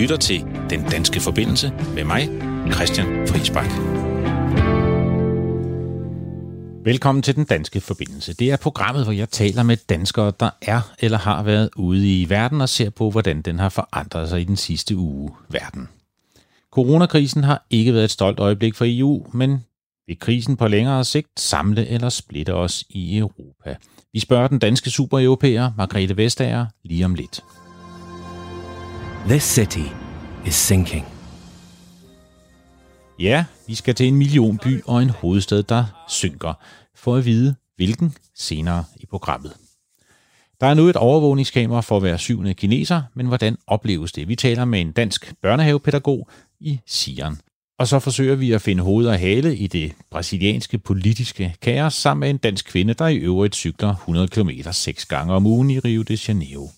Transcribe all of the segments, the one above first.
lytter til Den Danske Forbindelse med mig, Christian Friisbak. Velkommen til Den Danske Forbindelse. Det er programmet, hvor jeg taler med danskere, der er eller har været ude i verden og ser på, hvordan den har forandret sig i den sidste uge verden. Coronakrisen har ikke været et stolt øjeblik for EU, men vil krisen på længere sigt samle eller splitte os i Europa? Vi spørger den danske supereuropæer Margrethe Vestager lige om lidt. This city is sinking. Ja, vi skal til en millionby og en hovedstad, der synker, for at vide, hvilken senere i programmet. Der er nu et overvågningskamera for hver syvende kineser, men hvordan opleves det? Vi taler med en dansk børnehavepædagog i Sion. Og så forsøger vi at finde hoved og hale i det brasilianske politiske kaos sammen med en dansk kvinde, der i øvrigt cykler 100 km seks gange om ugen i Rio de Janeiro.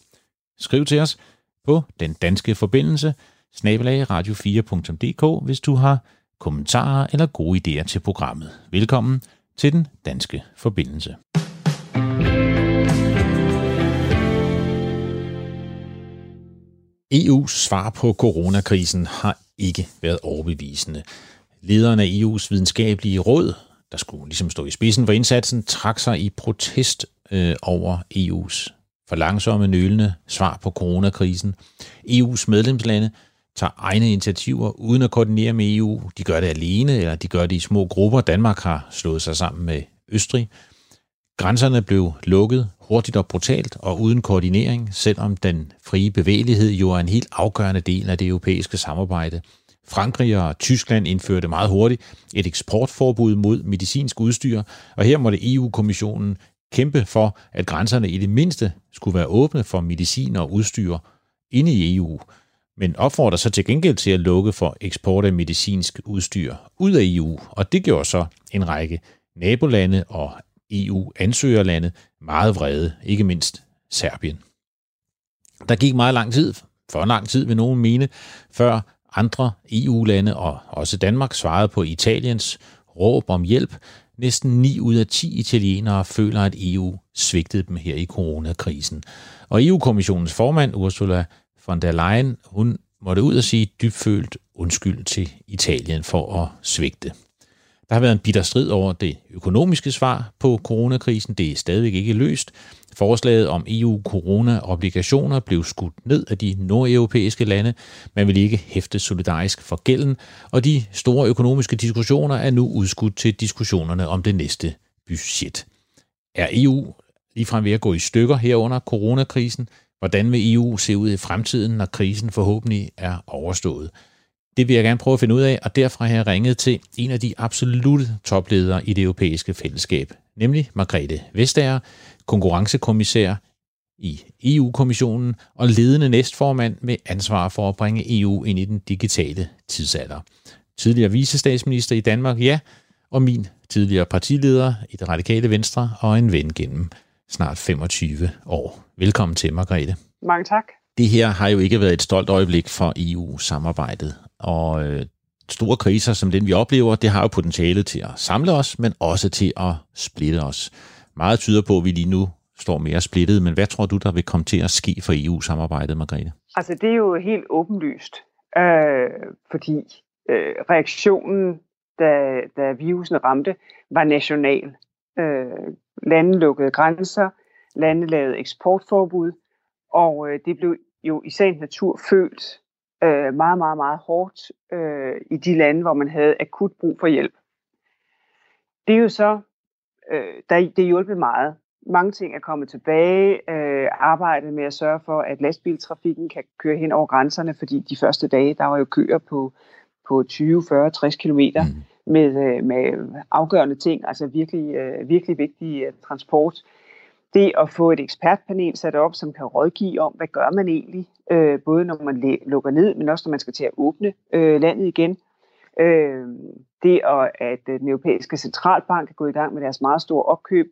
Skriv til os på den danske forbindelse, radio4.dk, hvis du har kommentarer eller gode idéer til programmet. Velkommen til den danske forbindelse. EU's svar på coronakrisen har ikke været overbevisende. Lederen af EU's videnskabelige råd, der skulle ligesom stå i spidsen for indsatsen, trak sig i protest øh, over EU's for langsomme nølende svar på coronakrisen. EU's medlemslande tager egne initiativer uden at koordinere med EU. De gør det alene, eller de gør det i små grupper. Danmark har slået sig sammen med Østrig. Grænserne blev lukket hurtigt og brutalt og uden koordinering, selvom den frie bevægelighed jo er en helt afgørende del af det europæiske samarbejde. Frankrig og Tyskland indførte meget hurtigt et eksportforbud mod medicinsk udstyr, og her måtte EU-kommissionen kæmpe for, at grænserne i det mindste skulle være åbne for medicin og udstyr inde i EU, men opfordrer så til gengæld til at lukke for eksport af medicinsk udstyr ud af EU, og det gjorde så en række nabolande og EU-ansøgerlande meget vrede, ikke mindst Serbien. Der gik meget lang tid, for lang tid vil nogen mene, før andre EU-lande og også Danmark svarede på Italiens råb om hjælp. Næsten 9 ud af 10 italienere føler, at EU svigtede dem her i coronakrisen. Og EU-kommissionens formand, Ursula von der Leyen, hun måtte ud og sige dybfølt undskyld til Italien for at svigte. Der har været en bitter strid over det økonomiske svar på coronakrisen. Det er stadigvæk ikke løst. Forslaget om EU-corona-obligationer blev skudt ned af de nordeuropæiske lande. Man vil ikke hæfte solidarisk for gælden, og de store økonomiske diskussioner er nu udskudt til diskussionerne om det næste budget. Er EU ligefrem ved at gå i stykker her under coronakrisen? Hvordan vil EU se ud i fremtiden, når krisen forhåbentlig er overstået? Det vil jeg gerne prøve at finde ud af, og derfor har jeg ringet til en af de absolutte topledere i det europæiske fællesskab, nemlig Margrethe Vestager, konkurrencekommissær i EU-kommissionen og ledende næstformand med ansvar for at bringe EU ind i den digitale tidsalder. Tidligere visestatsminister i Danmark, ja, og min tidligere partileder i det radikale venstre og en ven gennem snart 25 år. Velkommen til, Margrethe. Mange tak. Det her har jo ikke været et stolt øjeblik for EU-samarbejdet, og øh, store kriser som den, vi oplever, det har jo potentiale til at samle os, men også til at splitte os. Meget tyder på, at vi lige nu står mere splittet, men hvad tror du, der vil komme til at ske for EU-samarbejdet, Margrethe? Altså, det er jo helt åbenlyst, øh, fordi øh, reaktionen, da, da virusen ramte, var national. Øh, lande lukkede grænser, lande lavede eksportforbud, og øh, det blev jo i sagens natur følt øh, meget, meget, meget hårdt øh, i de lande, hvor man havde akut brug for hjælp. Det er jo så, øh, der, det hjulpet meget. Mange ting er kommet tilbage. Øh, arbejdet med at sørge for, at lastbiltrafikken kan køre hen over grænserne, fordi de første dage, der var jo køer på, på 20, 40, 60 kilometer mm med, øh, med afgørende ting, altså virkelig, øh, virkelig vigtig øh, transport det at få et ekspertpanel sat op, som kan rådgive om, hvad gør man egentlig, både når man lukker ned, men også når man skal til at åbne landet igen. Det at, at den europæiske centralbank er gået i gang med deres meget store opkøb.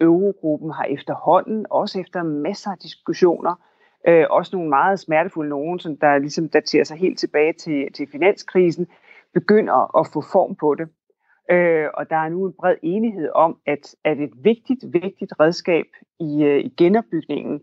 Eurogruppen har efterhånden, også efter masser af diskussioner, øh, også nogle meget smertefulde nogen, som der ligesom daterer sig helt tilbage til, til finanskrisen, begynder at få form på det. Øh, og der er nu en bred enighed om, at, at et vigtigt, vigtigt redskab i, øh, i genopbygningen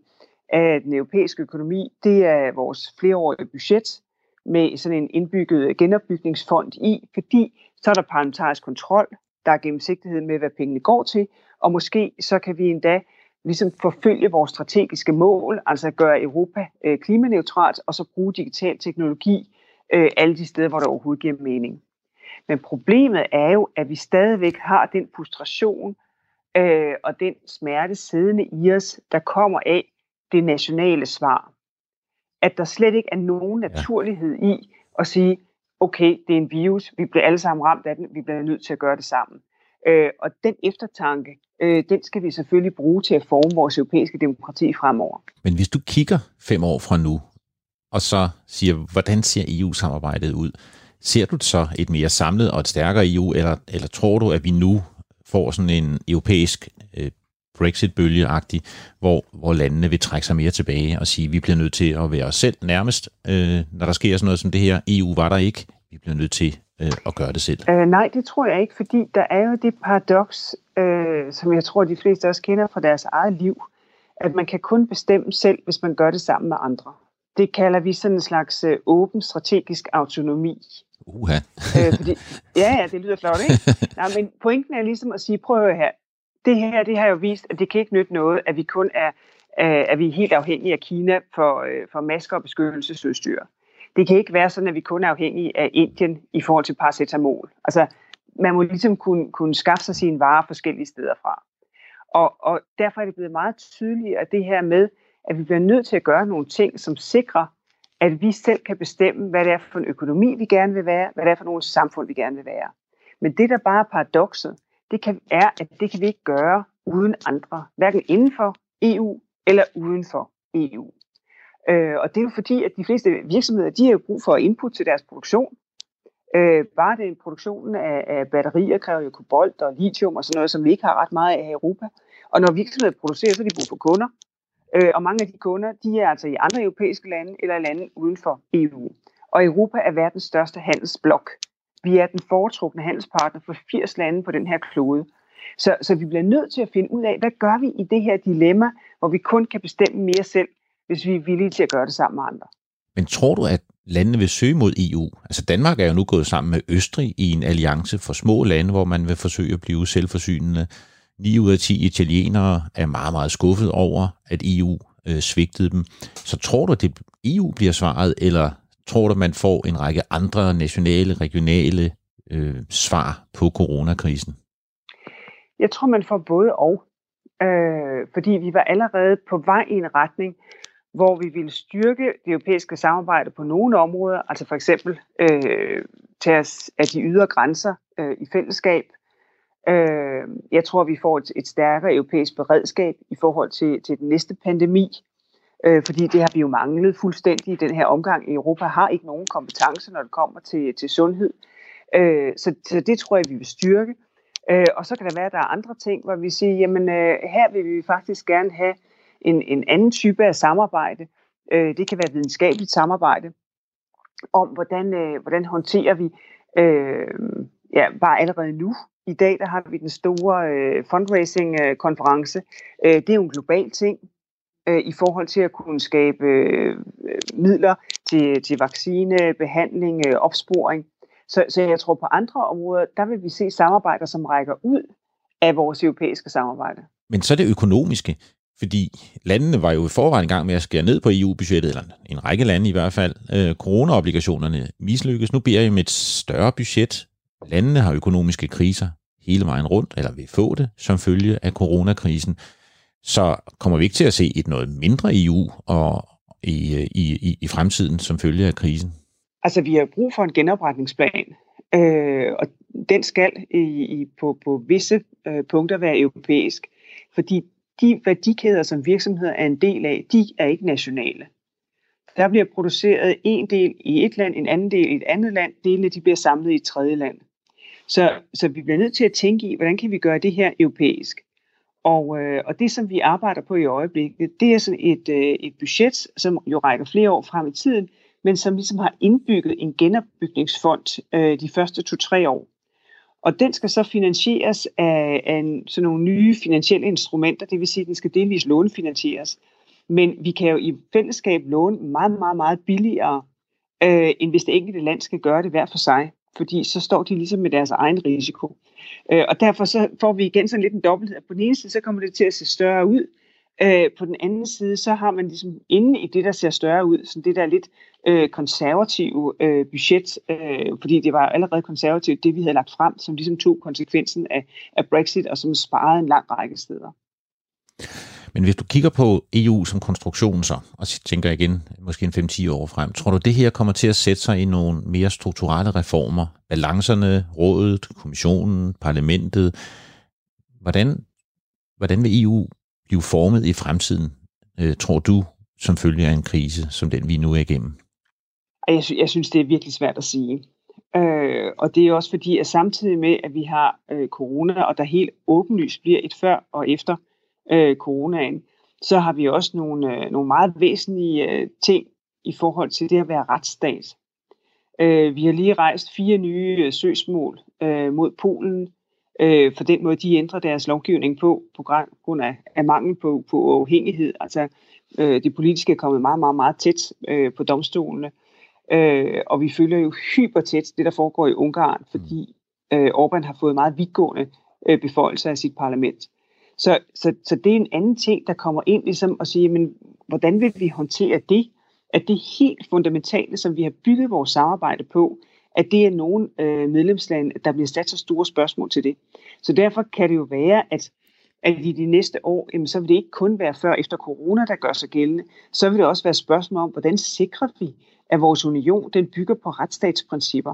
af den europæiske økonomi, det er vores flereårige budget, med sådan en indbygget genopbygningsfond i, fordi så er der parlamentarisk kontrol, der er gennemsigtighed med, hvad pengene går til, og måske så kan vi endda ligesom forfølge vores strategiske mål, altså gøre Europa øh, klimaneutralt, og så bruge digital teknologi øh, alle de steder, hvor det overhovedet giver mening. Men problemet er jo, at vi stadigvæk har den frustration øh, og den smerte siddende i os, der kommer af det nationale svar. At der slet ikke er nogen naturlighed i at sige, okay, det er en virus, vi bliver alle sammen ramt af den, vi bliver nødt til at gøre det sammen. Øh, og den eftertanke, øh, den skal vi selvfølgelig bruge til at forme vores europæiske demokrati fremover. Men hvis du kigger fem år fra nu, og så siger, hvordan ser EU-samarbejdet ud? Ser du så et mere samlet og et stærkere EU, eller, eller tror du, at vi nu får sådan en europæisk øh, Brexit-bølge-agtig, hvor, hvor landene vil trække sig mere tilbage og sige, at vi bliver nødt til at være os selv nærmest, øh, når der sker sådan noget som det her. EU var der ikke. Vi bliver nødt til øh, at gøre det selv. Øh, nej, det tror jeg ikke, fordi der er jo det paradoks, øh, som jeg tror, de fleste også kender fra deres eget liv, at man kan kun bestemme selv, hvis man gør det sammen med andre. Det kalder vi sådan en slags øh, åben strategisk autonomi. Uha. øh, fordi, ja, ja, det lyder flot, ikke? Nej, men pointen er ligesom at sige, prøv at her, det her det har jo vist, at det kan ikke nytte noget, at vi kun er, at vi er helt afhængige af Kina for, øh, for masker og beskyttelsesudstyr. Det kan ikke være sådan, at vi kun er afhængige af Indien i forhold til paracetamol. Altså, man må ligesom kunne, kunne skaffe sig sine varer forskellige steder fra. Og, og derfor er det blevet meget tydeligt, at det her med, at vi bliver nødt til at gøre nogle ting, som sikrer, at vi selv kan bestemme, hvad det er for en økonomi, vi gerne vil være, hvad det er for nogle samfund, vi gerne vil være. Men det, der bare er paradokset, det kan, er, at det kan vi ikke gøre uden andre, hverken inden for EU eller uden for EU. Øh, og det er jo fordi, at de fleste virksomheder, de har jo brug for input til deres produktion. Øh, bare den produktionen af, af batterier kræver jo kobolt og lithium og sådan noget, som vi ikke har ret meget af i Europa. Og når virksomheder producerer, så er de brug for kunder. Øh, og mange af de kunder, de er altså i andre europæiske lande eller lande uden for EU. Og Europa er verdens største handelsblok. Vi er den foretrukne handelspartner for 80 lande på den her klode. Så, så vi bliver nødt til at finde ud af, hvad gør vi i det her dilemma, hvor vi kun kan bestemme mere selv, hvis vi er villige til at gøre det sammen med andre. Men tror du, at landene vil søge mod EU? Altså Danmark er jo nu gået sammen med Østrig i en alliance for små lande, hvor man vil forsøge at blive selvforsynende. 9 ud af 10 italienere er meget, meget skuffet over, at EU øh, svigtede dem. Så tror du, at det EU bliver svaret, eller tror du, man får en række andre nationale, regionale øh, svar på coronakrisen? Jeg tror, man får både og. Øh, fordi vi var allerede på vej i en retning, hvor vi ville styrke det europæiske samarbejde på nogle områder, altså for eksempel øh, tage os af de ydre grænser øh, i fællesskab. Øh, jeg tror, vi får et, et stærkere europæisk beredskab i forhold til, til den næste pandemi, øh, fordi det har vi jo manglet fuldstændig i den her omgang. Europa har ikke nogen kompetence, når det kommer til, til sundhed. Øh, så, så det tror jeg, vi vil styrke. Øh, og så kan der være, at der er andre ting, hvor vi siger, jamen øh, her vil vi faktisk gerne have en, en anden type af samarbejde. Øh, det kan være videnskabeligt samarbejde om, hvordan, øh, hvordan håndterer vi øh, ja, bare allerede nu. I dag der har vi den store øh, fundraising-konference. Øh, det er jo en global ting øh, i forhold til at kunne skabe øh, midler til, til vaccine, behandling, øh, opsporing. Så, så jeg tror på andre områder, der vil vi se samarbejder, som rækker ud af vores europæiske samarbejde. Men så det økonomiske. Fordi landene var jo i forvejen i gang med at skære ned på EU-budgettet, eller en række lande i hvert fald. Øh, corona-obligationerne mislykkes. Nu beder I om et større budget. Landene har økonomiske kriser hele vejen rundt, eller vil få det, som følge af coronakrisen. Så kommer vi ikke til at se et noget mindre EU og i, i, i, i fremtiden som følge af krisen? Altså, vi har brug for en genopretningsplan, øh, og den skal i, i, på, på visse øh, punkter være europæisk, fordi de værdikæder, som virksomheder er en del af, de er ikke nationale. Der bliver produceret en del i et land, en anden del i et andet land, delene de bliver samlet i et tredje land. Så, så vi bliver nødt til at tænke i, hvordan kan vi gøre det her europæisk? Og, øh, og det, som vi arbejder på i øjeblikket, det er sådan et, øh, et budget, som jo rækker flere år frem i tiden, men som ligesom har indbygget en genopbygningsfond øh, de første to-tre år. Og den skal så finansieres af, af en, sådan nogle nye finansielle instrumenter, det vil sige, at den skal delvis lånefinansieres. Men vi kan jo i fællesskab låne meget, meget, meget billigere øh, end hvis det enkelte land skal gøre det hver for sig. Fordi så står de ligesom med deres egen risiko. Øh, og derfor så får vi igen sådan lidt en dobbelthed. På den ene side, så kommer det til at se større ud, Øh, på den anden side, så har man ligesom inde i det, der ser større ud, sådan det der lidt øh, konservative øh, budget, øh, fordi det var allerede konservativt, det vi havde lagt frem, som ligesom tog konsekvensen af, af Brexit, og som sparede en lang række steder. Men hvis du kigger på EU som konstruktion så, og tænker igen måske en 5-10 år frem, tror du det her kommer til at sætte sig i nogle mere strukturelle reformer? Balancerne, rådet, kommissionen, parlamentet. Hvordan, hvordan vil EU blive formet i fremtiden, øh, tror du, som følge af en krise, som den vi nu er igennem? Jeg, sy- jeg synes, det er virkelig svært at sige. Øh, og det er også fordi, at samtidig med, at vi har øh, corona, og der helt åbenlyst bliver et før og efter øh, coronaen, så har vi også nogle, øh, nogle meget væsentlige øh, ting i forhold til det at være retsstat. Øh, vi har lige rejst fire nye øh, søgsmål øh, mod Polen, øh, for den måde, de ændrer deres lovgivning på, på grund af, af mangel på, på uafhængighed. Altså, øh, det politiske er kommet meget, meget, meget tæt øh, på domstolene. Øh, og vi følger jo hypertæt det, der foregår i Ungarn, fordi øh, Orbán har fået meget vidtgående øh, beføjelser af sit parlament. Så, så, så det er en anden ting, der kommer ind ligesom og siger, men hvordan vil vi håndtere det? At det helt fundamentale, som vi har bygget vores samarbejde på, at det er nogle øh, medlemslande, der bliver sat så store spørgsmål til det. Så derfor kan det jo være, at, at i de næste år, jamen, så vil det ikke kun være før efter corona, der gør sig gældende, så vil det også være spørgsmål om, hvordan sikrer vi, at vores union den bygger på retsstatsprincipper.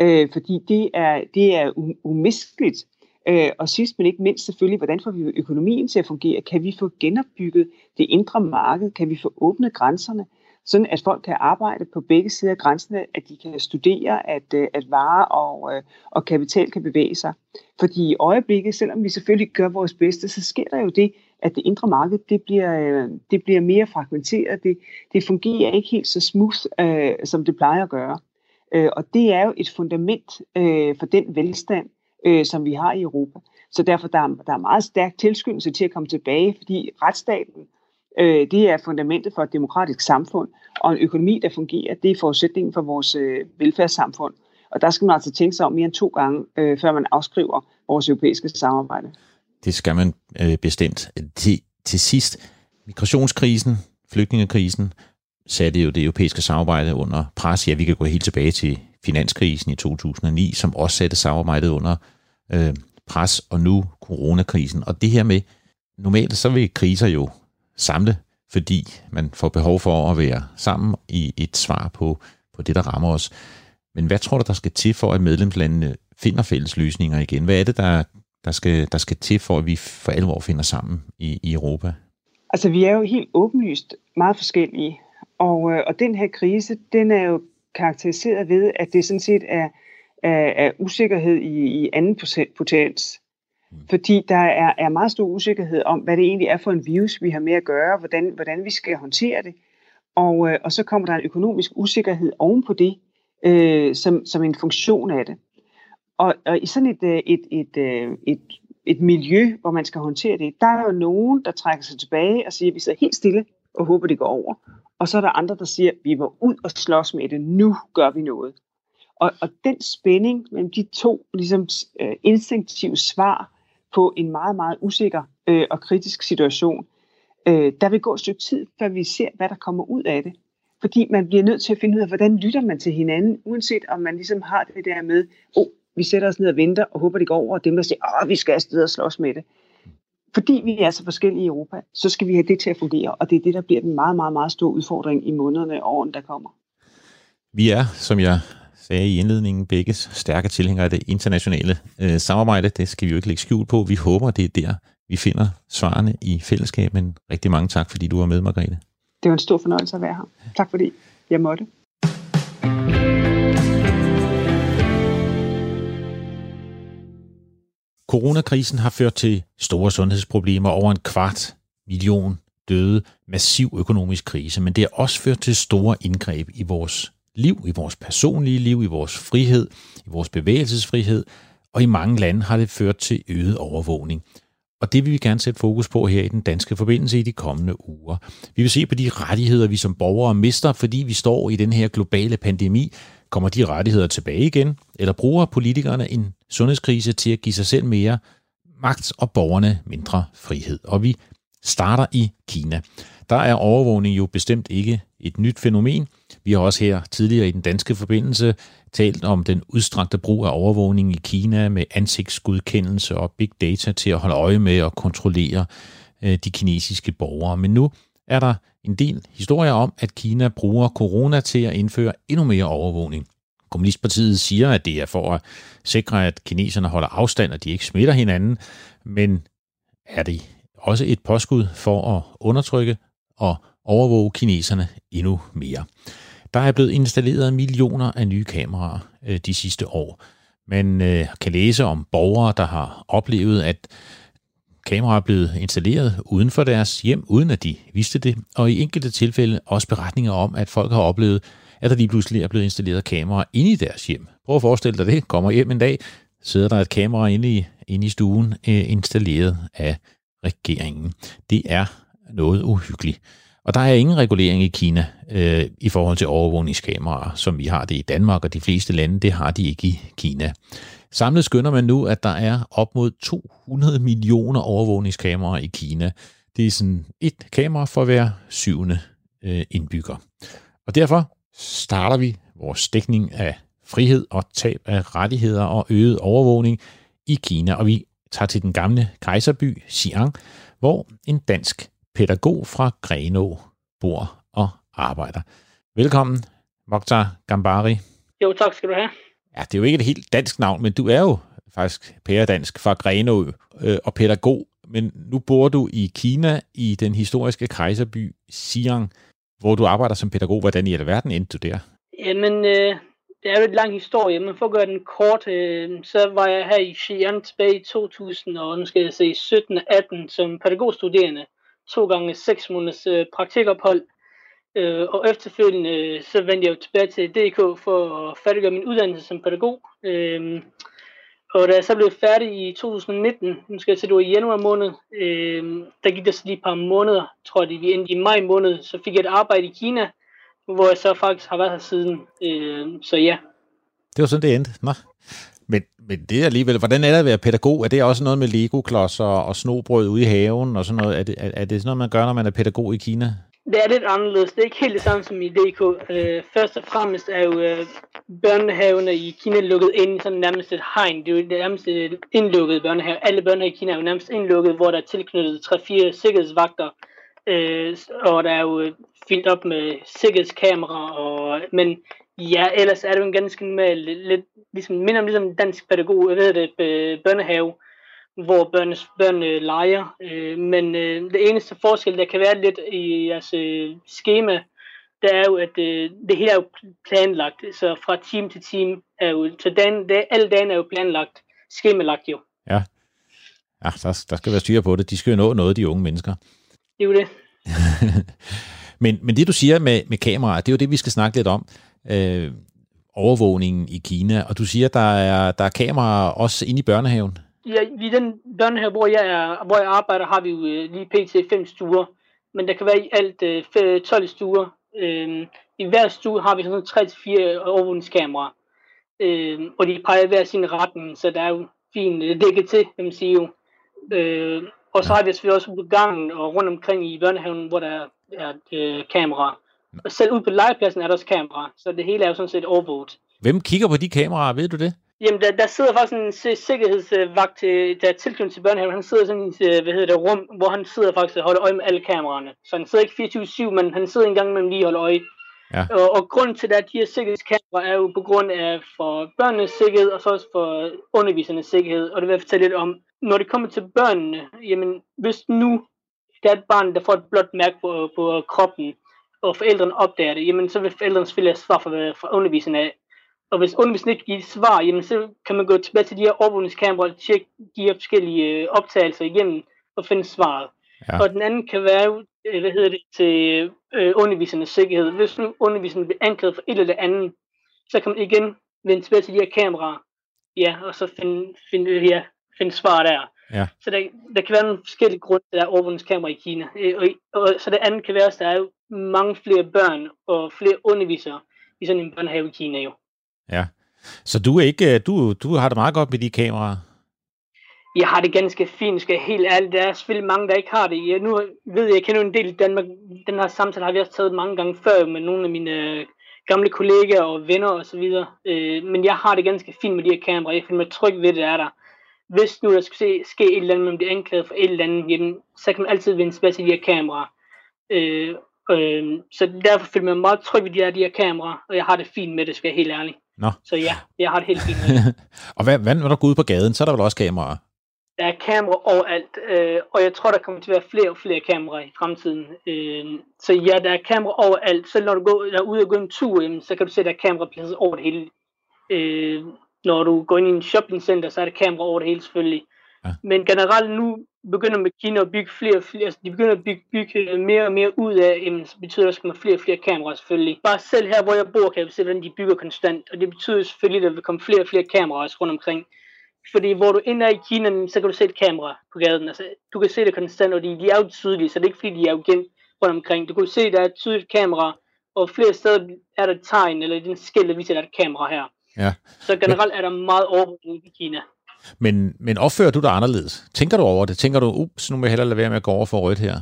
Øh, fordi det er, det er umiskeligt. Øh, og sidst men ikke mindst selvfølgelig, hvordan får vi økonomien til at fungere? Kan vi få genopbygget det indre marked? Kan vi få åbnet grænserne? sådan at folk kan arbejde på begge sider af grænserne, at de kan studere, at, øh, at varer og, øh, og kapital kan bevæge sig. Fordi i øjeblikket, selvom vi selvfølgelig gør vores bedste, så sker der jo det, at det indre marked det bliver, øh, det bliver mere fragmenteret. Det, det fungerer ikke helt så smooth, øh, som det plejer at gøre. Øh, og det er jo et fundament øh, for den velstand, øh, som vi har i Europa. Så derfor der er der er meget stærk tilskyndelse til at komme tilbage, fordi retsstaten Øh, det er fundamentet for et demokratisk samfund, og en økonomi, der fungerer, det er forudsætningen for vores øh, velfærdssamfund. Og der skal man altså tænke sig om mere end to gange, øh, før man afskriver vores europæiske samarbejde. Det skal man øh, bestemt. Til, til sidst, migrationskrisen, flygtningekrisen, satte jo det europæiske samarbejde under pres. Ja, vi kan gå helt tilbage til finanskrisen i 2009, som også satte samarbejdet under øh, pres, og nu coronakrisen. Og det her med, normalt så vil kriser jo samle, fordi man får behov for at være sammen i et svar på, på det, der rammer os. Men hvad tror du, der skal til for, at medlemslandene finder fælles løsninger igen? Hvad er det, der, der, skal, der skal til for, at vi for alvor finder sammen i, i Europa? Altså, vi er jo helt åbenlyst meget forskellige. Og, øh, og den her krise, den er jo karakteriseret ved, at det sådan set er, er, er usikkerhed i, i anden potens. Fordi der er, er meget stor usikkerhed om, hvad det egentlig er for en virus, vi har med at gøre, hvordan, hvordan vi skal håndtere det. Og, øh, og så kommer der en økonomisk usikkerhed oven på det, øh, som, som en funktion af det. Og, og i sådan et, øh, et, et, et, øh, et, et miljø, hvor man skal håndtere det, der er jo nogen, der trækker sig tilbage og siger, at vi sidder helt stille og håber, det går over. Og så er der andre, der siger, at vi må ud og slås med det, nu gør vi noget. Og, og den spænding mellem de to ligesom, øh, instinktive svar, på en meget, meget usikker øh, og kritisk situation. Øh, der vil gå et stykke tid, før vi ser, hvad der kommer ud af det. Fordi man bliver nødt til at finde ud af, hvordan lytter man til hinanden, uanset om man ligesom har det der med, oh, vi sætter os ned og venter og håber, det går over, og dem, der siger, åh, vi skal afsted og slås med det. Fordi vi er så forskellige i Europa, så skal vi have det til at fungere, og det er det, der bliver den meget, meget, meget store udfordring i månederne og årene, der kommer. Vi er, som jeg sagde i indledningen, begge stærke tilhængere af det internationale øh, samarbejde. Det skal vi jo ikke lægge skjul på. Vi håber, det er der, vi finder svarene i fællesskab. Men rigtig mange tak, fordi du var med, Margrethe. Det var en stor fornøjelse at være her. Tak fordi jeg måtte. Coronakrisen har ført til store sundhedsproblemer over en kvart million døde, massiv økonomisk krise, men det har også ført til store indgreb i vores liv, i vores personlige liv, i vores frihed, i vores bevægelsesfrihed, og i mange lande har det ført til øget overvågning. Og det vil vi gerne sætte fokus på her i den danske forbindelse i de kommende uger. Vi vil se på de rettigheder, vi som borgere mister, fordi vi står i den her globale pandemi. Kommer de rettigheder tilbage igen? Eller bruger politikerne en sundhedskrise til at give sig selv mere magt og borgerne mindre frihed? Og vi starter i Kina. Der er overvågning jo bestemt ikke et nyt fænomen. Vi har også her tidligere i den danske forbindelse talt om den udstrakte brug af overvågning i Kina med ansigtsgodkendelse og big data til at holde øje med og kontrollere øh, de kinesiske borgere. Men nu er der en del historier om, at Kina bruger corona til at indføre endnu mere overvågning. Kommunistpartiet siger, at det er for at sikre, at kineserne holder afstand, og de ikke smitter hinanden, men er det også et påskud for at undertrykke og overvåge kineserne endnu mere. Der er blevet installeret millioner af nye kameraer øh, de sidste år. Man øh, kan læse om borgere, der har oplevet, at kameraer er blevet installeret uden for deres hjem, uden at de vidste det, og i enkelte tilfælde også beretninger om, at folk har oplevet, at der lige pludselig er blevet installeret kameraer inde i deres hjem. Prøv at forestille dig det. Kommer hjem en dag, sidder der et kamera inde i, inde i stuen, øh, installeret af regeringen. Det er noget uhyggeligt. Og der er ingen regulering i Kina øh, i forhold til overvågningskameraer, som vi har det i Danmark, og de fleste lande, det har de ikke i Kina. Samlet skynder man nu, at der er op mod 200 millioner overvågningskameraer i Kina. Det er sådan et kamera for hver syvende øh, indbygger. Og derfor starter vi vores dækning af frihed og tab af rettigheder og øget overvågning i Kina. Og vi tager til den gamle kejserby Xi'an, hvor en dansk pædagog fra Grenå bor og arbejder. Velkommen, Mokhtar Gambari. Jo, tak skal du have. Ja, det er jo ikke et helt dansk navn, men du er jo faktisk pæredansk fra Grenå øh, og pædagog. Men nu bor du i Kina i den historiske kejserby Xi'an, hvor du arbejder som pædagog. Hvordan i alverden endte du der? Jamen, øh, det er jo et lang historie, men for at gøre den kort, øh, så var jeg her i Xi'an tilbage i 2000, og nu skal jeg se 17-18 som pædagogstuderende to gange seks måneders øh, praktikophold. Øh, og efterfølgende øh, så vendte jeg jo tilbage til DK for at færdiggøre min uddannelse som pædagog. Øh, og da jeg så blev færdig i 2019, nu skal jeg til det var i januar måned, øh, der gik der så lige et par måneder, tror jeg, vi endte i maj måned, så fik jeg et arbejde i Kina, hvor jeg så faktisk har været her siden. Øh, så ja. Det var sådan, det endte. Nå. Men, men det er alligevel, hvordan er det at være pædagog? Er det også noget med Lego-klodser og snobrød ude i haven og sådan noget? Er det, er, er det sådan noget, man gør, når man er pædagog i Kina? Det er lidt anderledes. Det er ikke helt det samme som i DK. Øh, først og fremmest er jo øh, børnehavene i Kina lukket ind i sådan nærmest et hegn. Det er jo nærmest et indlukket børnehave. Alle børnehaver i Kina er jo nærmest indlukket, hvor der er tilknyttet 3-4 sikkerhedsvagter. Øh, og der er jo fyldt op med sikkerhedskamera. Og, men Ja, ellers er det jo en ganske normal, lidt, ligesom, minder om ligesom dansk pædagog, jeg ved det, børnehave, hvor børn, børn øh, leger. Øh, men øh, det eneste forskel, der kan være lidt i jeres øh, schema, det er jo, at øh, det hele er jo planlagt. Så fra team til team er jo, så dagen, det, alle dagen er jo planlagt, skemalagt jo. Ja, ja der, der skal være styr på det. De skal jo nå noget, de unge mennesker. Det er jo det. men, men det du siger med, med kameraer, det er jo det, vi skal snakke lidt om øh, overvågningen i Kina, og du siger, der er, der er kameraer også inde i børnehaven. Ja, i den børnehave, hvor jeg, er, hvor jeg arbejder, har vi jo øh, lige pt. fem stuer, men der kan være i alt øh, 12 øh, stuer. Øh, I hver stue har vi sådan 3-4 overvågningskameraer, øh, og de peger hver sin retning, så der er jo fint øh, dækket til, kan man sige jo. Øh, og så har vi selvfølgelig også på gangen og rundt omkring i børnehaven, hvor der er, er øh, kameraer. Og selv ude på legepladsen er der også kamera, så det hele er jo sådan set overvåget. Hvem kigger på de kameraer, ved du det? Jamen, der, der sidder faktisk en sikkerhedsvagt, til, der er tilknyttet til børnehaven. Han sidder sådan i øh, hvad hedder det, rum, hvor han sidder faktisk og holder øje med alle kameraerne. Så han sidder ikke 24-7, men han sidder en gang med lige holder øje. Ja. Og, og grunden til, at de her sikkerhedskameraer er jo på grund af for børnenes sikkerhed, og så også for undervisernes sikkerhed. Og det vil jeg fortælle lidt om. Når det kommer til børnene, jamen, hvis nu der er et barn, der får et blåt mærke på, på kroppen, og forældrene opdager det, jamen så vil forældrene selvfølgelig have svar fra, fra underviseren af. Og hvis underviseren ikke giver svar, jamen så kan man gå tilbage til de her overvågningskameraer og tjekke de her forskellige øh, optagelser igennem og finde svaret. Ja. Og den anden kan være, øh, hvad hedder det, til øh, undervisernes sikkerhed. Hvis nu underviseren bliver anklaget for et eller andet, så kan man igen vende tilbage til de her kameraer, ja, og så finde, finde, ja, finde svar der. Ja. Så der, der kan være nogle forskellige grunde der er overvågningskamera i Kina. Øh, og, og, så det andet kan være, at der er jo mange flere børn og flere undervisere i sådan en børnehave i Kina jo. Ja. Så du er ikke, øh, du, du har det meget godt med de kameraer? Jeg har det ganske fint, skal helt ærligt. Der er selvfølgelig mange, der ikke har det. Jeg, nu ved jeg, jeg kender en del i Danmark. Den her samtale har vi også taget mange gange før med nogle af mine øh, gamle kollegaer og venner og så videre. Øh, men jeg har det ganske fint med de her kameraer. Jeg føler mig tryg ved, det er der. Hvis nu der skal se, ske et eller andet, man bliver anklaget for et eller andet, jamen, så kan man altid vende tilbage til de her kameraer. Øh, øh, så derfor føler jeg mig meget tryg ved de her, de her kameraer, og jeg har det fint med det, skal jeg helt ærligt. Nå. Så ja, jeg har det helt fint med det. og hvad, hvad, når du går ud på gaden, så er der vel også kameraer? Der er kameraer overalt, øh, og jeg tror, der kommer til at være flere og flere kameraer i fremtiden. Øh, så ja, der er kameraer overalt. Så når du går der er ude og går en tur, jamen, så kan du se, at der er kameraer placeret over det hele. Øh, når du går ind i en shoppingcenter, så er der kameraer over det hele selvfølgelig. Ja. Men generelt nu begynder med Kina at bygge flere og flere, altså de begynder at bygge, bygge mere og mere ud af, jamen, så betyder det, at der kommer flere og flere kameraer selvfølgelig. Bare selv her, hvor jeg bor, kan jeg se, hvordan de bygger konstant, og det betyder selvfølgelig, at der vil komme flere og flere kameraer rundt omkring. Fordi hvor du ender i Kina, så kan du se et kamera på gaden. Altså, du kan se det konstant, og de, de er jo tydelige, så det er ikke fordi, de er jo gemt rundt omkring. Du kan se, at der er et tydeligt kamera, og flere steder er der et tegn, eller den skilt, der viser, at der er et kamera her. Ja. Så generelt er der meget overvågning i Kina. Men, men opfører du dig anderledes? Tænker du over det? Tænker du, ups, nu må jeg hellere lade være med at gå over for rødt her?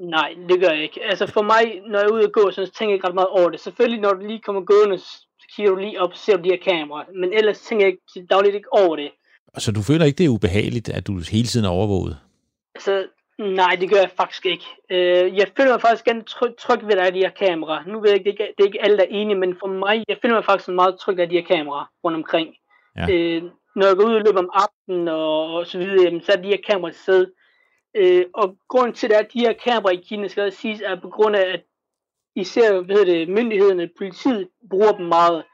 Nej, det gør jeg ikke. Altså for mig, når jeg er ude og gå, så tænker jeg ikke ret meget over det. Selvfølgelig, når du lige kommer gående, så kigger du lige op og ser de her kameraer. Men ellers tænker jeg ikke dagligt ikke over det. Så du føler ikke, det er ubehageligt, at du hele tiden er overvåget? Altså, nej, det gør jeg faktisk ikke. Øh, jeg føler mig faktisk ganske tryg, tryg ved, at der er de her kameraer. Nu ved jeg ikke, det er ikke, det er ikke alle, der er enige, men for mig, jeg føler mig faktisk meget tryg af de her kameraer rundt omkring. Ja. Øh, når jeg går ud og løber om aftenen og, og så videre, jamen, så er de her kameraer til sted. Øh, og grunden til, at de her kameraer i Kina, skal jeg sige, er på grund af, at især hvad hedder det, myndighederne, politiet, bruger dem meget.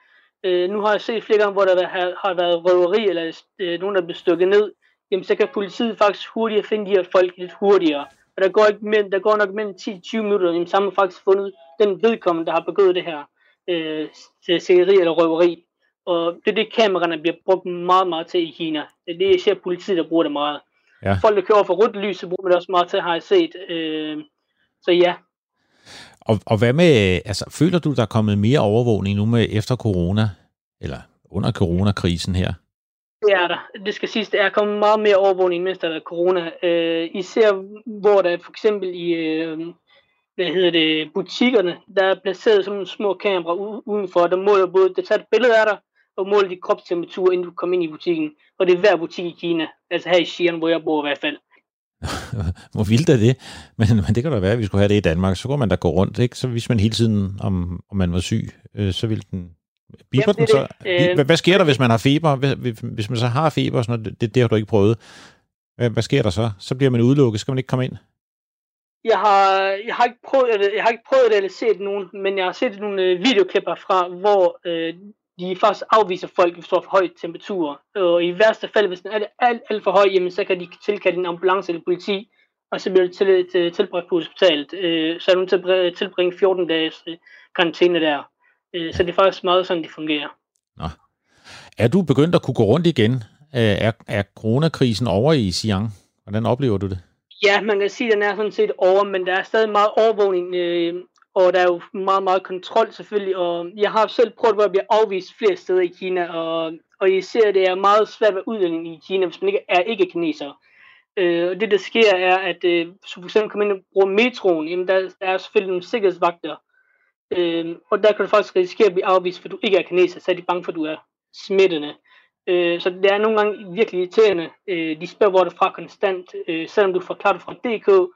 Øh, nu har jeg set flere gange, hvor der har, har været røveri, eller øh, nogen, der er blevet stukket ned. Jamen, så kan politiet faktisk hurtigere finde de her folk lidt hurtigere. Og der går, ikke mere, der går nok mellem 10-20 minutter, jamen, så har man faktisk fundet den vedkommende, der har begået det her øh, sætteri eller røveri. Og det er det, kameraerne bliver brugt meget, meget til i Kina. Det er det, jeg ser politiet, der bruger det meget. Ja. Folk, der kører for rødt lys, så bruger man det også meget til, har jeg set. Øh, så ja. Og, og hvad med, altså, føler du, der er kommet mere overvågning nu med efter corona, eller under coronakrisen her? Det er der. Det skal siges, der er kommet meget mere overvågning, mens der er corona. Øh, især hvor der for eksempel i øh, hvad hedder det, butikkerne, der er placeret sådan nogle små kameraer udenfor, der måler både, der tager et billede af dig, og måler dit kropstemperatur, inden du kommer ind i butikken. Og det er hver butik i Kina, altså her i Xi'an, hvor jeg bor i hvert fald. Hvor vildt er det? Men, men det kan da være, at vi skulle have det i Danmark. Så kunne man da gå rundt, ikke? Så hvis man hele tiden, om, om man var syg, øh, så ville den... Biber Jamen, den så? det. Øh, Hvad, hvad sker der, hvis man har feber? Hvis, hvis man så har feber, sådan noget, det, det har du ikke prøvet. Hvad, hvad sker der så? Så bliver man udelukket. Skal man ikke komme ind? Jeg har, jeg har ikke prøvet jeg har ikke prøvet det eller set nogen, men jeg har set nogle øh, videoklipper fra, hvor øh, de faktisk afviser folk, hvis du har for høj temperatur. Og i værste fald, hvis den er alt, alt for høj, jamen, så kan de tilkalde en ambulance eller politi, og så bliver det til, til, tilbragt på hospitalet. Øh, så er du til tilbringe 14 dages øh, karantæne der. Øh, så det er faktisk meget sådan, det fungerer. Nå. Er du begyndt at kunne gå rundt igen? Øh, Er, er coronakrisen over i Xi'an? Hvordan oplever du det? Ja, man kan sige, at den er sådan set over, men der er stadig meget overvågning, øh, og der er jo meget, meget kontrol selvfølgelig, og jeg har selv prøvet, hvor jeg bliver afvist flere steder i Kina, og, og I ser, at det er meget svært at være udlænding i Kina, hvis man ikke er ikke kineser. Øh, og det, der sker, er, at øh, du for eksempel kommer ind og bruger metroen, jamen der, der er selvfølgelig nogle sikkerhedsvagter, øh, og der kan du faktisk risikere at blive afvist, for du ikke er kineser, så er de bange for, at du er smittende. Øh, så det er nogle gange virkelig irriterende. Øh, de spørger, hvor du er fra konstant, øh, selvom du forklarer det fra DK,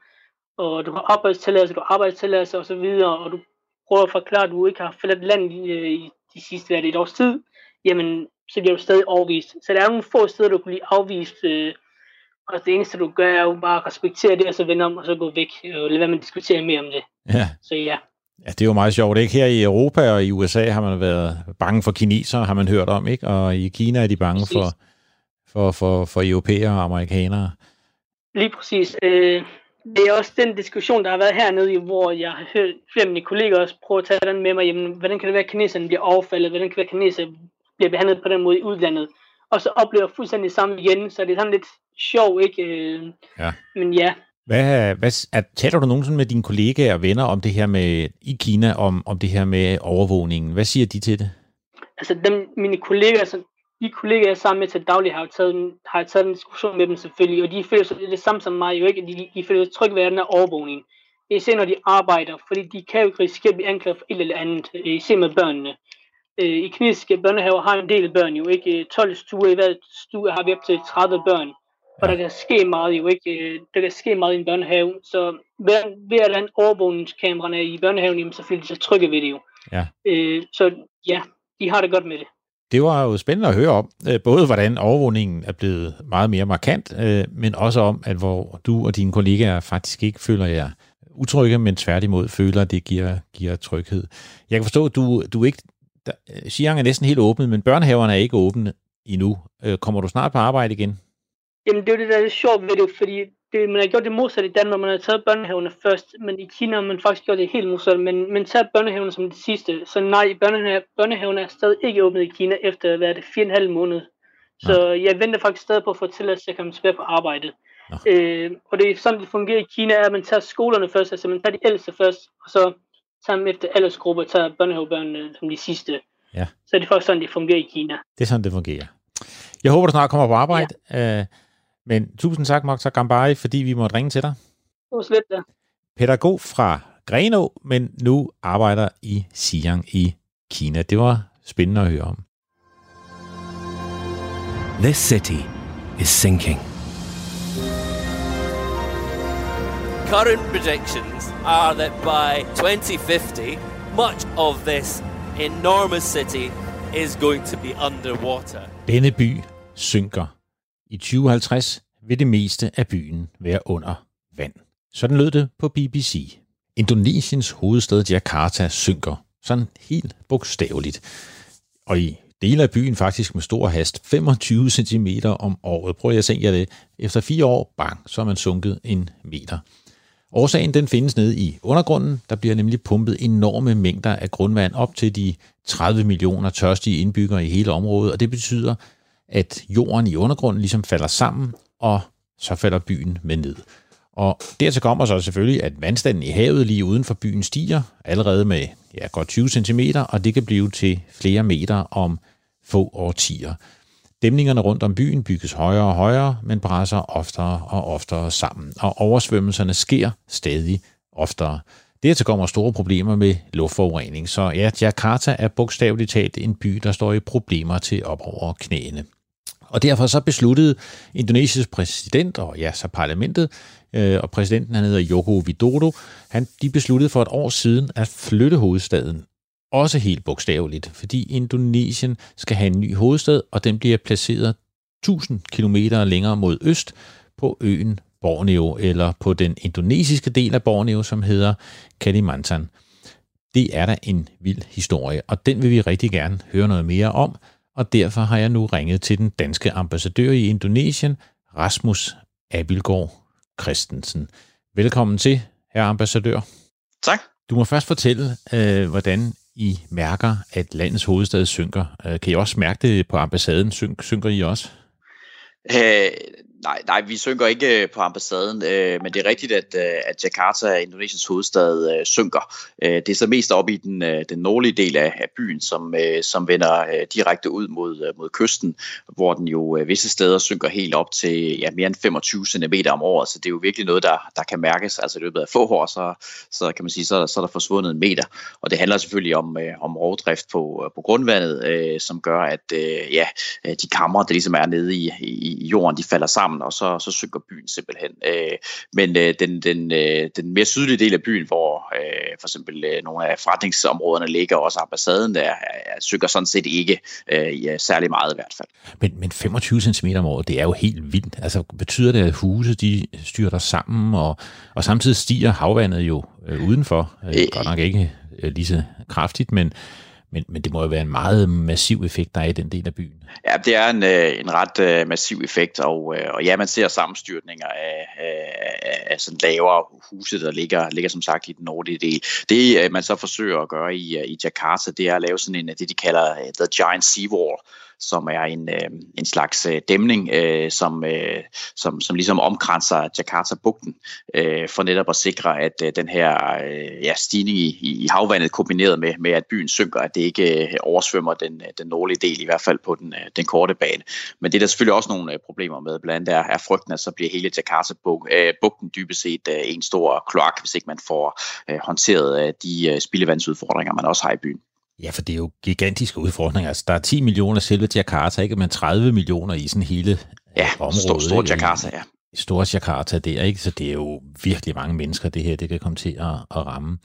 og du har arbejdstilladelse, du har arbejdstilladelse og så videre, og du prøver at forklare, at du ikke har forladt landet i, øh, i de sidste hvad det, et års tid, jamen, så bliver du stadig afvist. Så der er nogle få steder, du kan blive afvist, øh, og det eneste, du gør, er jo bare at respektere det, og så vende om, og så gå væk, og lade være med at diskutere mere om det. Ja. Så ja. Ja, det er jo meget sjovt, ikke? Her i Europa og i USA har man været bange for kinesere, har man hørt om, ikke? Og i Kina er de bange Præcis. for, for, for, for europæere og amerikanere. Lige præcis. Øh, det er også den diskussion, der har været hernede, hvor jeg har hørt flere af mine kolleger også prøve at tage den med mig. Jamen, hvordan kan det være, at kineserne bliver overfaldet? Hvordan kan det være, at kinesere bliver behandlet på den måde i udlandet? Og så oplever jeg fuldstændig samme igen. Så det er sådan lidt, sjov, ikke? Øh, ja. Men ja. Hvad, hvad, er, taler du nogensinde med dine kollegaer og venner om det her med i Kina, om, om det her med overvågningen? Hvad siger de til det? Altså dem, mine kollegaer, så de kollegaer, jeg er sammen med til daglig, har jo taget, har taget en diskussion med dem selvfølgelig, og de føler sig det samme som mig, jo ikke? De, de føler sig trygge ved den her overvågning. Især når de arbejder, fordi de kan jo ikke risikere at blive anklaget for et eller andet, især med børnene. Øh, I kinesiske børnehaver har en del børn jo ikke. 12 stuer i hver stue har vi op til 30 børn. Og der kan ske meget jo ikke. Øh, der kan ske meget i en børnehave. Så ved, ved at lande overvågningskameraerne i børnehaven, jamen, så føler de sig trygge ved det jo. Ja. Øh, så ja, de har det godt med det. Det var jo spændende at høre om, øh, både hvordan overvågningen er blevet meget mere markant, øh, men også om, at hvor du og dine kollegaer faktisk ikke føler jer utrygge, men tværtimod føler, at det giver, giver tryghed. Jeg kan forstå, at du, du ikke der, Xi'an er næsten helt åbnet, men børnehaverne er ikke åbne endnu. Øh, kommer du snart på arbejde igen? Jamen, det er jo det, der er lidt sjovt ved det, fordi det, man har gjort det modsat i Danmark, man har taget børnehaverne først, men i Kina har man faktisk gjort det helt modsat, men man tager børnehaverne som det sidste. Så nej, børnehaverne er stadig ikke åbnet i Kina efter, hvad er det, fire og en halv måned. Så ja. jeg venter faktisk stadig på at få tilladelse til at komme tilbage på arbejde. Øh, og det er sådan, det fungerer i Kina, er, at man tager skolerne først, altså man tager de ældste først, og så sammen efter aldersgrupper tager børnehavebørnene som de sidste. Ja. Så det er faktisk sådan, det fungerer i Kina. Det er sådan, det fungerer. Jeg håber, du snart kommer på arbejde. Ja. Uh, men tusind tak, Mokhtar Gambari, fordi vi måtte ringe til dig. Det var slet da. Pædagog fra Grenå, men nu arbejder i Xi'an i Kina. Det var spændende at høre om. This city is sinking. Current predictions are that by 2050, much of this enormous city is going to be underwater. Denne by synker. I 2050 vil det meste af byen være under vand. Sådan lød det på BBC. Indonesiens hovedstad Jakarta synker, sådan helt bogstaveligt. Og i dele af byen faktisk med stor hast, 25 cm om året. Prøv at tænke jer det. Efter fire år, bang, så er man sunket en meter. Årsagen den findes nede i undergrunden. Der bliver nemlig pumpet enorme mængder af grundvand op til de 30 millioner tørstige indbyggere i hele området, og det betyder, at jorden i undergrunden ligesom falder sammen, og så falder byen med ned. Og dertil kommer så selvfølgelig, at vandstanden i havet lige uden for byen stiger, allerede med ja, godt 20 cm, og det kan blive til flere meter om få årtier. Dæmningerne rundt om byen bygges højere og højere, men brænder oftere og oftere sammen, og oversvømmelserne sker stadig oftere. Dertil kommer store problemer med luftforurening, så ja, Jakarta er bogstaveligt talt en by, der står i problemer til op over knæene. Og derfor så besluttede Indonesiens præsident og ja, så parlamentet, øh, og præsidenten han hedder Joko Widodo, han, de besluttede for et år siden at flytte hovedstaden også helt bogstaveligt, fordi Indonesien skal have en ny hovedstad, og den bliver placeret 1000 km længere mod øst på øen Borneo, eller på den indonesiske del af Borneo, som hedder Kalimantan. Det er da en vild historie, og den vil vi rigtig gerne høre noget mere om, og derfor har jeg nu ringet til den danske ambassadør i Indonesien, Rasmus Abilgaard Christensen. Velkommen til, herre ambassadør. Tak. Du må først fortælle, øh, hvordan I mærker, at landets hovedstad synker. Øh, kan I også mærke det på ambassaden? Syn- synker I også? Øh, Nej, nej, vi synker ikke øh, på ambassaden, øh, men det er rigtigt, at, øh, at Jakarta, Indonesiens hovedstad, øh, synker. Øh, det er så mest op i den, øh, den nordlige del af, af byen, som, øh, som vender øh, direkte ud mod, øh, mod kysten, hvor den jo øh, visse steder synker helt op til ja, mere end 25 cm om året, så det er jo virkelig noget, der, der kan mærkes. Altså i løbet af få år, så, så kan man sige, så, så er der forsvundet en meter. Og det handler selvfølgelig om, øh, om rovdrift på, øh, på grundvandet, øh, som gør, at øh, ja, de kamre, der ligesom er nede i, i, i jorden, de falder sammen sammen, og så, så synker byen simpelthen. Øh, men øh, den, den, øh, den mere sydlige del af byen, hvor øh, for eksempel øh, nogle af forretningsområderne ligger, også ambassaden der, øh, synker sådan set ikke øh, ja, særlig meget i hvert fald. Men, men 25 cm om året, det er jo helt vildt. Altså betyder det, at huse de styrter sammen, og, og samtidig stiger havvandet jo øh, udenfor? Øh, øh, godt nok ikke øh, lige så kraftigt, men men, men det må jo være en meget massiv effekt, der er i den del af byen. Ja, det er en, øh, en ret øh, massiv effekt, og, øh, og ja, man ser sammenstyrtninger af, af, af sådan lavere huse, der ligger, ligger som sagt i den nordlige del. Det, man så forsøger at gøre i, i Jakarta, det er at lave sådan en, det de kalder The Giant Seawall, som er en, øh, en slags øh, dæmning, øh, som, øh, som, som ligesom omkranser Jakarta-bugten, øh, for netop at sikre, at øh, den her øh, ja, stigning i, i havvandet kombineret med, med, at byen synker, at det ikke øh, oversvømmer den, øh, den nordlige del, i hvert fald på den, øh, den korte bane. Men det er der selvfølgelig også nogle øh, problemer med. Blandt andet er, er frygten, at så bliver hele Jakarta-bugten øh, dybest set øh, en stor kloak, hvis ikke man får øh, håndteret øh, de øh, spildevandsudfordringer, man også har i byen. Ja, for det er jo gigantiske udfordringer. Altså, der er 10 millioner selve Jakarta, ikke? men 30 millioner i sådan hele ja, området. Stor, stor Jakarta, ja. Stor Jakarta der, ikke? Så det er jo virkelig mange mennesker, det her det kan komme til at, at ramme.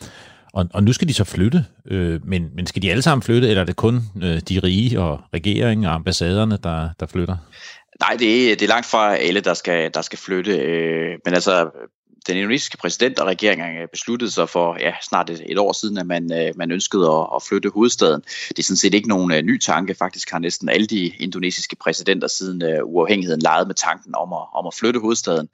Og, og nu skal de så flytte, øh, men, men skal de alle sammen flytte, eller er det kun øh, de rige og regeringen og ambassaderne, der, der flytter? Nej, det er, det er langt fra alle, der skal, der skal flytte. Øh, men altså, den indonesiske præsident og regeringen øh, besluttede sig for ja, snart et, et år siden, at man, øh, man ønskede at, at flytte hovedstaden. Det er sådan set ikke nogen øh, ny tanke. Faktisk har næsten alle de indonesiske præsidenter siden øh, uafhængigheden leget med tanken om at, om at flytte hovedstaden.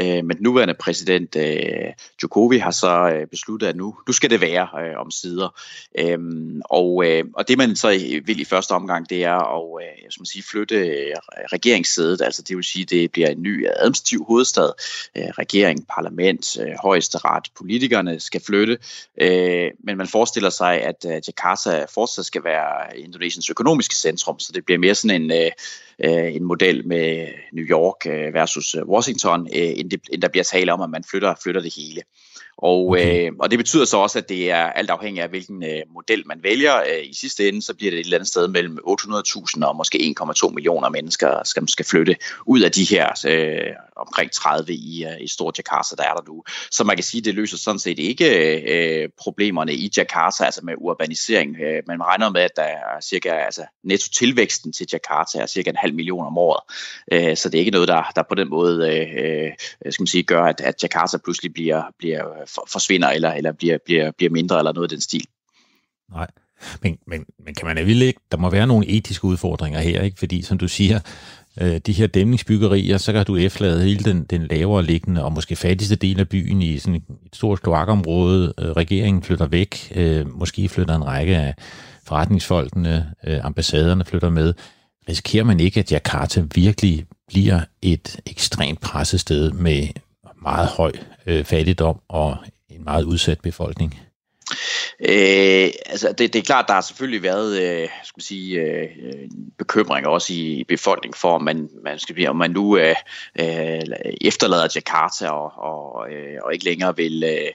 Øh, men den nuværende præsident øh, Jokowi har så øh, besluttet, at nu, nu skal det være øh, om sider. Øh, og, øh, og det man så vil i første omgang, det er at øh, jeg skal sige, flytte øh, regeringssædet. Altså det vil sige, det bliver en ny øh, administrativ hovedstad. Øh, regering, parlament parlament, øh, højesteret, politikerne skal flytte, øh, men man forestiller sig, at øh, Jakarta fortsat skal være Indonesiens økonomiske centrum, så det bliver mere sådan en, øh, øh en model med New York øh, versus øh, Washington, øh, end, det, end der bliver tale om, at man flytter, flytter det hele. Og, okay. øh, og det betyder så også, at det er alt afhængig af, hvilken øh, model man vælger. Øh, I sidste ende, så bliver det et eller andet sted mellem 800.000 og måske 1,2 millioner mennesker, skal, skal flytte ud af de her øh, omkring 30 i, øh, i Stor Jakarta, der er der nu. Så man kan sige, at det løser sådan set ikke øh, problemerne i Jakarta, altså med urbanisering. Øh, man regner med, at der er cirka, altså netto-tilvæksten til Jakarta er cirka en halv million om året. Øh, så det er ikke noget, der, der på den måde øh, øh skal man sige, gør, at, at Jakarta pludselig bliver, bliver øh, for, forsvinder eller, eller bliver, bliver, bliver mindre eller noget af den stil. Nej. Men, men, men kan man alligevel ikke, der må være nogle etiske udfordringer her, ikke? fordi som du siger, øh, de her dæmningsbyggerier, så kan du efterlade hele den, den lavere liggende og måske fattigste del af byen i sådan et stort kloakområde. Øh, regeringen flytter væk, øh, måske flytter en række af forretningsfolkene, øh, ambassaderne flytter med. Risikerer man ikke, at Jakarta virkelig bliver et ekstremt presset sted med meget høj øh, fattigdom og en meget udsat befolkning? Øh, altså det, det er klart, der har selvfølgelig været øh, skal sige, øh, øh, bekymringer også i befolkningen for, om man, man, skal, om man nu øh, øh, efterlader Jakarta og, og, øh, og ikke længere vil, øh,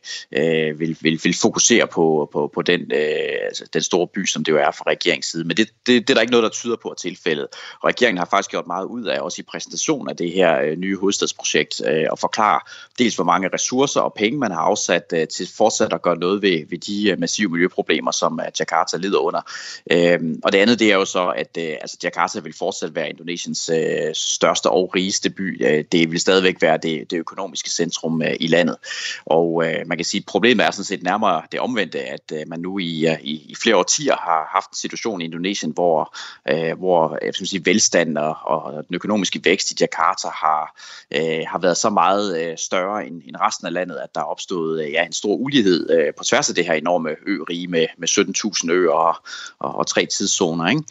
øh, vil, vil, vil fokusere på, på, på den, øh, altså den store by, som det jo er fra regeringens side. Men det, det, det er der ikke noget, der tyder på at tilfældet. Regeringen har faktisk gjort meget ud af, også i præsentationen af det her øh, nye hovedstadsprojekt, øh, at forklare dels, hvor mange ressourcer og penge man har afsat øh, til fortsat at gøre noget ved, ved de øh, massive miljøproblemer, som øh, Jakarta lider under. Øhm, og det andet, det er jo så, at øh, altså Jakarta vil fortsat være Indonesiens største og rigeste by. Det vil stadigvæk være det, det økonomiske centrum i landet. Og man kan sige, at problemet er sådan set nærmere det omvendte, at man nu i, i, i flere årtier har haft en situation i Indonesien, hvor, hvor jeg skal sige, velstand og, og den økonomiske vækst i Jakarta har, har været så meget større end, end resten af landet, at der er opstået ja, en stor ulighed på tværs af det her enorme ø-rige med, med 17.000 øer og, og, og tre tidszoner. Ikke?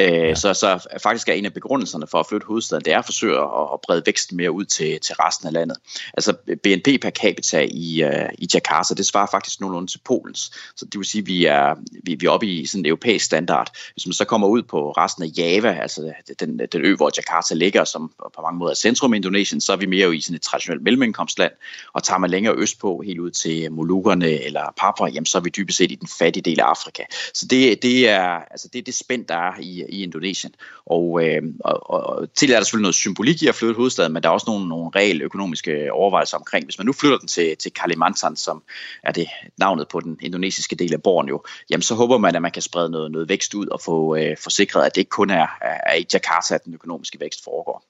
Øh, ja. så, så faktisk er en af begrundelserne for at flytte hovedstaden, det er at forsøge at, at brede væksten mere ud til, til resten af landet. Altså BNP per capita i, uh, i Jakarta, det svarer faktisk nogenlunde til Polens. Så det vil sige, at vi er, vi, vi er oppe i sådan en europæisk standard. Hvis man så kommer ud på resten af Java, altså den, den ø, hvor Jakarta ligger, som på mange måder er centrum i Indonesien, så er vi mere jo i sådan et traditionelt mellemindkomstland. Og tager man længere østpå, helt ud til Molukkerne eller Papua, jamen så er vi dybest set i den fattige del af Afrika. Så det, det er altså det, er det spænd, der er i, i Indonesien. Og, øh, og, og til er der selvfølgelig noget symbolik i at flytte hovedstaden, men der er også nogle, nogle reelle økonomiske overvejelser omkring. Hvis man nu flytter den til, til Kalimantan, som er det navnet på den indonesiske del af Borneo, jamen så håber man, at man kan sprede noget, noget vækst ud og få øh, forsikret, at det ikke kun er, er i Jakarta, at den økonomiske vækst foregår.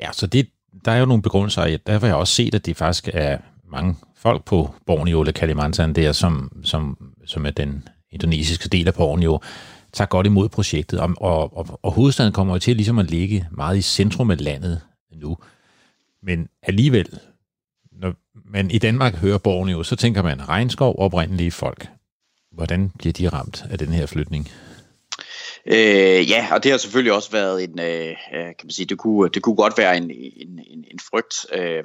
Ja, så det, der er jo nogle begrundelser. Derfor har jeg også set, at det faktisk er mange folk på Borneo eller Kalimantan der, som, som, som er den indonesiske del af Borneo, tager godt imod projektet. Og, og, og, og hovedstaden kommer jo til ligesom at ligge meget i centrum af landet nu. Men alligevel, når man i Danmark hører Borneo, så tænker man regnskov oprindelige folk. Hvordan bliver de ramt af den her flytning? Øh, ja, og det har selvfølgelig også været en, øh, øh kan man sige, det kunne, det kunne godt være en, en, en, en frygt. Øh,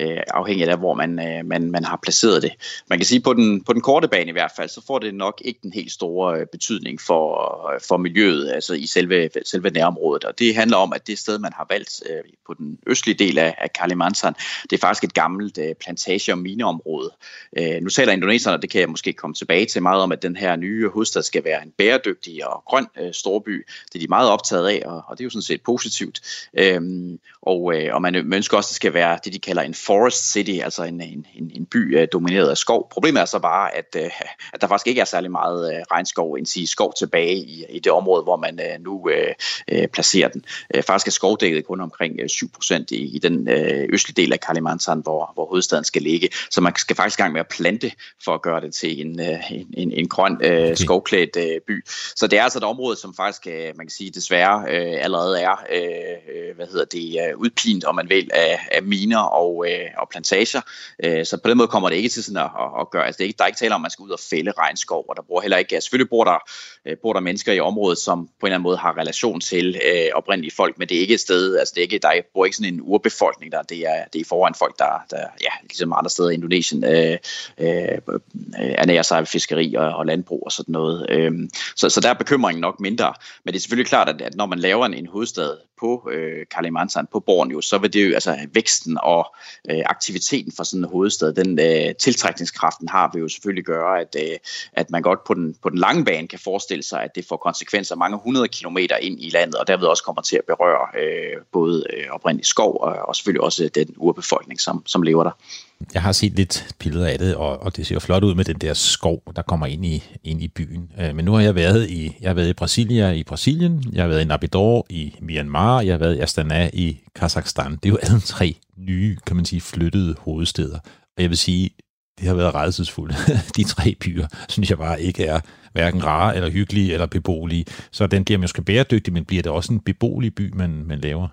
øh, afhængigt af, hvor man, øh, man, man har placeret det. Man kan sige, på den, på den korte bane i hvert fald, så får det nok ikke den helt store øh, betydning for, øh, for miljøet, altså i selve, selve nærområdet. Og det handler om, at det sted, man har valgt øh, på den østlige del af, af Kalimantan, det er faktisk et gammelt øh, plantage- og mineområde. Øh, nu taler indoneserne, og det kan jeg måske komme tilbage til meget om, at den her nye hovedstad skal være en bæredygtig og grøn øh, storby. Det er de meget optaget af, og, og det er jo sådan set positivt. Øh, og, øh, og man ønsker også, at det skal være det, de kalder en forest city, altså en, en, en, en by uh, domineret af skov. Problemet er så bare, at, uh, at der faktisk ikke er særlig meget uh, regnskov, end sige skov tilbage i, i det område, hvor man uh, nu uh, uh, placerer den. Uh, faktisk er skovdækket kun omkring uh, 7% i, i den uh, østlige del af Kalimantan, hvor, hvor hovedstaden skal ligge. Så man skal faktisk i gang med at plante for at gøre det til en, uh, en, en, en grøn uh, okay. skovklædt uh, by. Så det er altså et område, som faktisk, uh, man kan sige, desværre uh, allerede er uh, hvad hedder det, uh, udpint, om man vil, af, af miner og, øh, og plantager. Øh, så på den måde kommer det ikke til sådan at, at gøre, altså det er ikke, der er ikke tale om, at man skal ud og fælde regnskov, og der bor heller ikke, selvfølgelig bor der, øh, bor der mennesker i området, som på en eller anden måde har relation til øh, oprindelige folk, men det er ikke et sted, altså det er ikke, der bor ikke sådan en urbefolkning der, det er, det er i forvejen folk, der, der ja, ligesom andre steder i Indonesien, øh, øh, ernærer sig ved fiskeri og, og landbrug og sådan noget. Øh, så, så der er bekymringen nok mindre, men det er selvfølgelig klart, at, at når man laver en, en hovedstad på øh, Kalimantan, på Borneo, så vil det jo, altså væksten og øh, aktiviteten for sådan en hovedstad, den øh, tiltrækningskraften har, vil jo selvfølgelig gøre, at, øh, at man godt på den, på den lange bane kan forestille sig, at det får konsekvenser mange hundrede kilometer ind i landet, og derved også kommer til at berøre øh, både øh, oprindelig skov og, og selvfølgelig også den urbefolkning, som, som lever der. Jeg har set lidt billeder af det, og, og det ser jo flot ud med den der skov, der kommer ind i, ind i byen. Øh, men nu har jeg været i, jeg har været i Brasilia i Brasilien, jeg har været i Nabidor i Myanmar, jeg har været i Astana i Kazakhstan. Det er jo alle tre nye, kan man sige, flyttede hovedsteder. Og jeg vil sige, det har været redselsfuldt. De tre byer, synes jeg bare ikke er hverken rare eller hyggelige eller beboelige. Så den bliver måske bæredygtig, men bliver det også en beboelig by, man, man laver?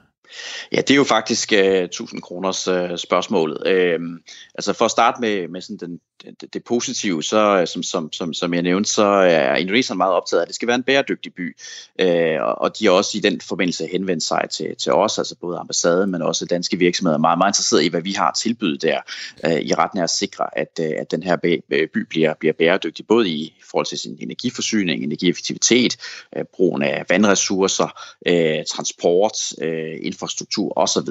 Ja, det er jo faktisk øh, uh, 1000 kroners uh, spørgsmålet. Uh, altså for at starte med, med sådan den, det, det positive, så øh, som, som, som, som jeg nævnte, så er Indonesien meget optaget af, at det skal være en bæredygtig by. Øh, og de har også i den forbindelse henvendt sig til, til os, altså både ambassaden, men også danske virksomheder, meget, meget interesseret i, hvad vi har tilbydet der, øh, i retten af at sikre, at, øh, at den her by bliver, bliver bæredygtig, både i forhold til sin energiforsyning, energieffektivitet, øh, brugen af vandressourcer, øh, transport, øh, infrastruktur osv.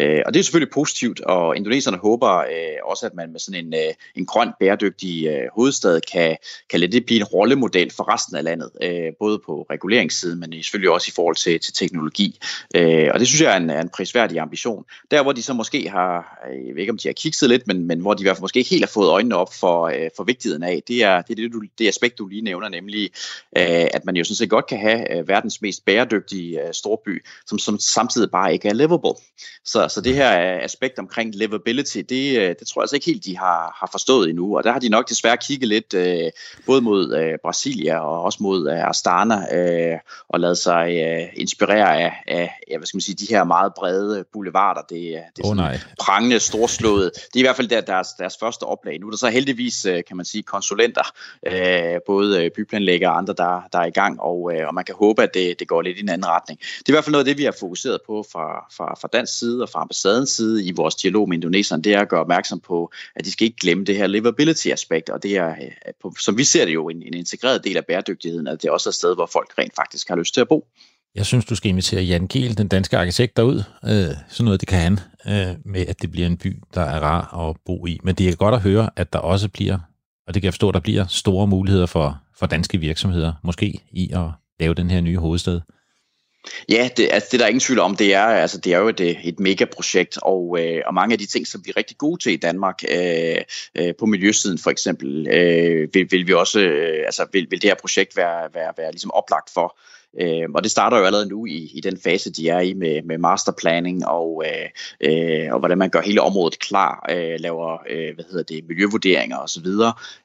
Øh, og det er selvfølgelig positivt, og indoneserne håber øh, også, at man med sådan en, øh, en grøn, bæredygtig øh, hovedstad kan, kan lade det blive en rollemodel for resten af landet, øh, både på reguleringssiden, men selvfølgelig også i forhold til, til teknologi. Øh, og det synes jeg er en, er en prisværdig ambition. Der, hvor de så måske har, øh, jeg ved ikke om de har kikset lidt, men, men hvor de i hvert fald måske ikke helt har fået øjnene op for, øh, for vigtigheden af, det er det, det, du, det aspekt, du lige nævner, nemlig øh, at man jo sådan set godt kan have øh, verdens mest bæredygtige øh, storby, som, som samtidig bare ikke er livable. Så, så det her øh, aspekt omkring livability, det, øh, det tror jeg altså ikke helt, de har, har forstået endnu. Og der har de nok desværre kigget lidt øh, både mod øh, Brasilia og også mod øh, Astana øh, og lavet sig øh, inspirere af, af ja, hvad skal man sige, de her meget brede boulevarder. Det, det er oh, nej. prangende, storslået. Det er i hvert fald der, deres, deres første oplag. Nu er der så heldigvis, øh, kan man sige, konsulenter, øh, både byplanlæggere og andre, der, der er i gang, og, øh, og man kan håbe, at det, det går lidt i en anden retning. Det er i hvert fald noget af det, vi har fokuseret på fra, fra, fra dansk side og fra ambassadens side i vores dialog med indoneserne, det er at gøre opmærksom på, at de skal ikke glemme det her livability-aspekt, og det er, øh, som vi ser det jo, en, en integreret del af bæredygtigheden, at det også er et sted, hvor folk rent faktisk har lyst til at bo. Jeg synes, du skal invitere Jan Kiel, den danske arkitekt, derud. Øh, sådan noget, det kan han, øh, med at det bliver en by, der er rar at bo i. Men det er godt at høre, at der også bliver, og det kan jeg forstå, der bliver store muligheder for, for danske virksomheder, måske i at lave den her nye hovedstad. Ja, det, altså, det der er der ingen tvivl om. Det er, altså, det er jo et, et megaprojekt, og, øh, og mange af de ting, som vi er rigtig gode til i Danmark, øh, øh, på miljøsiden for eksempel, øh, vil, vil vi også, øh, altså, vil, vil det her projekt være, være, være ligesom oplagt for. Øh, og det starter jo allerede nu i, i den fase, de er i med, med masterplanning og, øh, øh, og hvordan man gør hele området klar, øh, laver øh, hvad hedder det, miljøvurderinger osv.,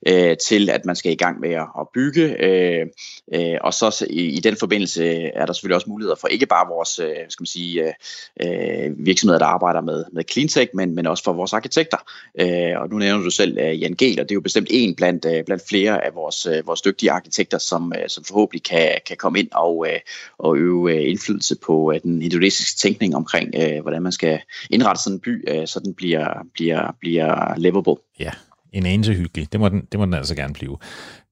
øh, til at man skal i gang med at, at bygge. Øh, øh, og så i, i den forbindelse er der selvfølgelig også muligheder for ikke bare vores øh, skal man sige, øh, øh virksomheder, der arbejder med, med cleantech, men, men også for vores arkitekter. Øh, og nu nævner du selv øh, Jan Gehl, og det er jo bestemt en blandt, øh, blandt flere af vores, øh, vores dygtige arkitekter, som, øh, som forhåbentlig kan, kan komme ind og, øh, og øve øh, indflydelse på øh, den indonesiske tænkning omkring, øh, hvordan man skal indrette sådan en by, øh, så den bliver, bliver, bliver livable. Ja, en anelse hyggelig. Det må den, det må den altså gerne blive.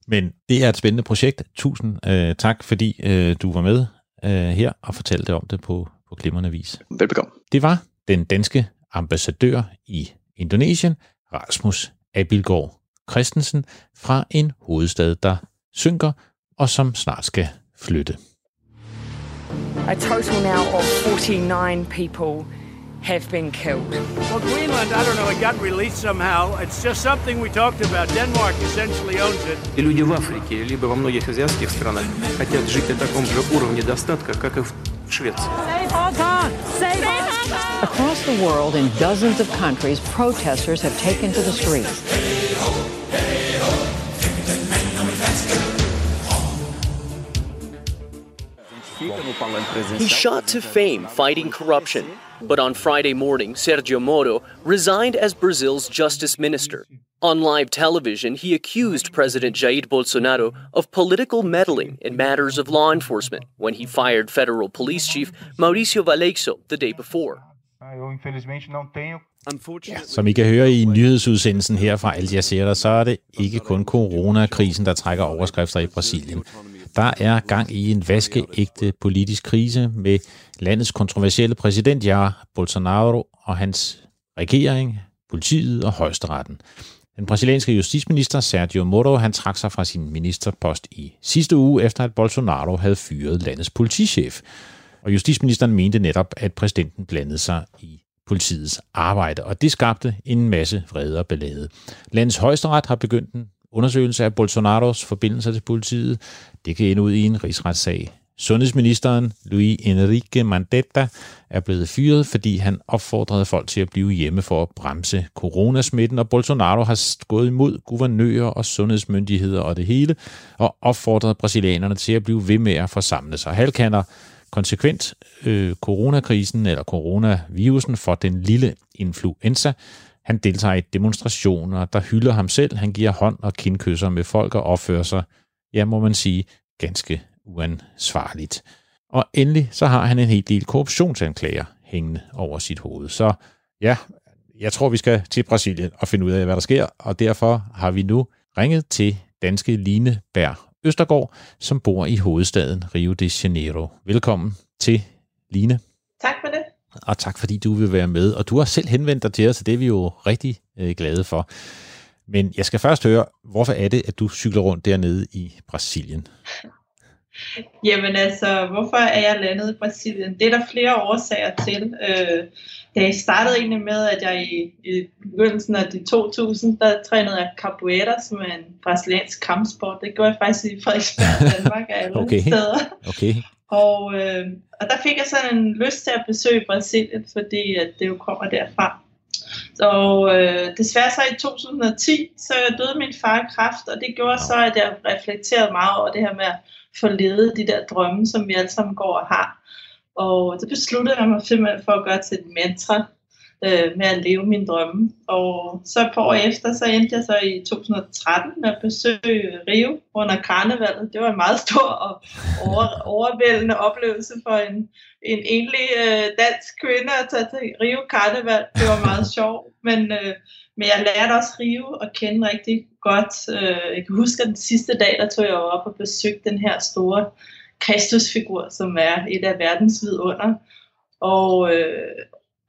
Men det er et spændende projekt. Tusind øh, tak, fordi øh, du var med øh, her og fortalte om det på, på glimrende vis. Velbekomme. Det var den danske ambassadør i Indonesien, Rasmus Abilgaard Christensen, fra en hovedstad, der synker og som snart skal flytte. A total now of 49 people have been killed. Well, Greenland, I don't know, it got released somehow. It's just something we talked about. Denmark essentially owns it. И люди в Африке, либо во многих азиатских странах хотят жить на таком же уровне достатка, как и в Швеции. Across the world, in dozens of countries, protesters have taken to the streets. He shot to fame fighting corruption, but on Friday morning, Sergio Moro resigned as Brazil's justice minister. On live television, he accused President Jair Bolsonaro of political meddling in matters of law enforcement when he fired federal police chief Mauricio Valeixo the day before. Ja, som I kan høre i nyhedsudsendelsen her fra Al Jazeera, så er det ikke kun coronakrisen, der trækker overskrifter i Brasilien. Der er gang i en vaskeægte politisk krise med landets kontroversielle præsident Jair Bolsonaro og hans regering, politiet og højesteretten. Den brasilianske justitsminister Sergio Moro han trak sig fra sin ministerpost i sidste uge, efter at Bolsonaro havde fyret landets politichef. Og justitsministeren mente netop, at præsidenten blandede sig i politiets arbejde, og det skabte en masse vrede og ballade. Landets højesteret har begyndt en undersøgelse af Bolsonaros forbindelser til politiet. Det kan ende ud i en rigsretssag. Sundhedsministeren Luis Enrique Mandetta er blevet fyret, fordi han opfordrede folk til at blive hjemme for at bremse coronasmitten, og Bolsonaro har gået imod guvernører og sundhedsmyndigheder og det hele, og opfordret brasilianerne til at blive ved med at forsamle sig. Halkander konsekvent øh, coronakrisen eller coronavirusen for den lille influenza. Han deltager i demonstrationer, der hylder ham selv. Han giver hånd og kindkysser med folk og opfører sig, ja, må man sige, ganske uansvarligt. Og endelig så har han en hel del korruptionsanklager hængende over sit hoved. Så ja, jeg tror, vi skal til Brasilien og finde ud af, hvad der sker, og derfor har vi nu ringet til danske Line Bær Østergaard, som bor i hovedstaden Rio de Janeiro. Velkommen til Line. Tak for det. Og tak fordi du vil være med. Og du har selv henvendt dig til os, så det er vi jo rigtig øh, glade for. Men jeg skal først høre, hvorfor er det, at du cykler rundt dernede i Brasilien? Jamen altså, hvorfor er jeg landet i Brasilien? Det er der flere årsager til. Øh, det startede egentlig med, at jeg i, i begyndelsen af de 2000, der trænede jeg capoeira, som er en brasiliansk kampsport. Det gjorde jeg faktisk i Frederiksberg, Danmark, af alle okay. steder. Okay. Og, øh, og der fik jeg sådan en lyst til at besøge Brasilien, fordi at det jo kommer derfra. Så øh, desværre så i 2010, så døde min far af kræft, og det gjorde så, at jeg reflekterede meget over det her med at få ledet de der drømme, som vi alle sammen går og har. Og så besluttede jeg mig simpelthen for at gøre til et mantra øh, med at leve min drømme. Og så et par år efter, så endte jeg så i 2013 med at besøge Rio under karnevalet. Det var en meget stor og over, overvældende oplevelse for en, en enlig øh, dansk kvinde at tage til Rio Karneval. Det var meget sjovt, men, øh, men jeg lærte også Rio at kende rigtig godt. Øh, jeg kan huske, at den sidste dag, der tog jeg op og besøgte den her store Kristusfigur, som er et af verdens vidunder. Og, øh,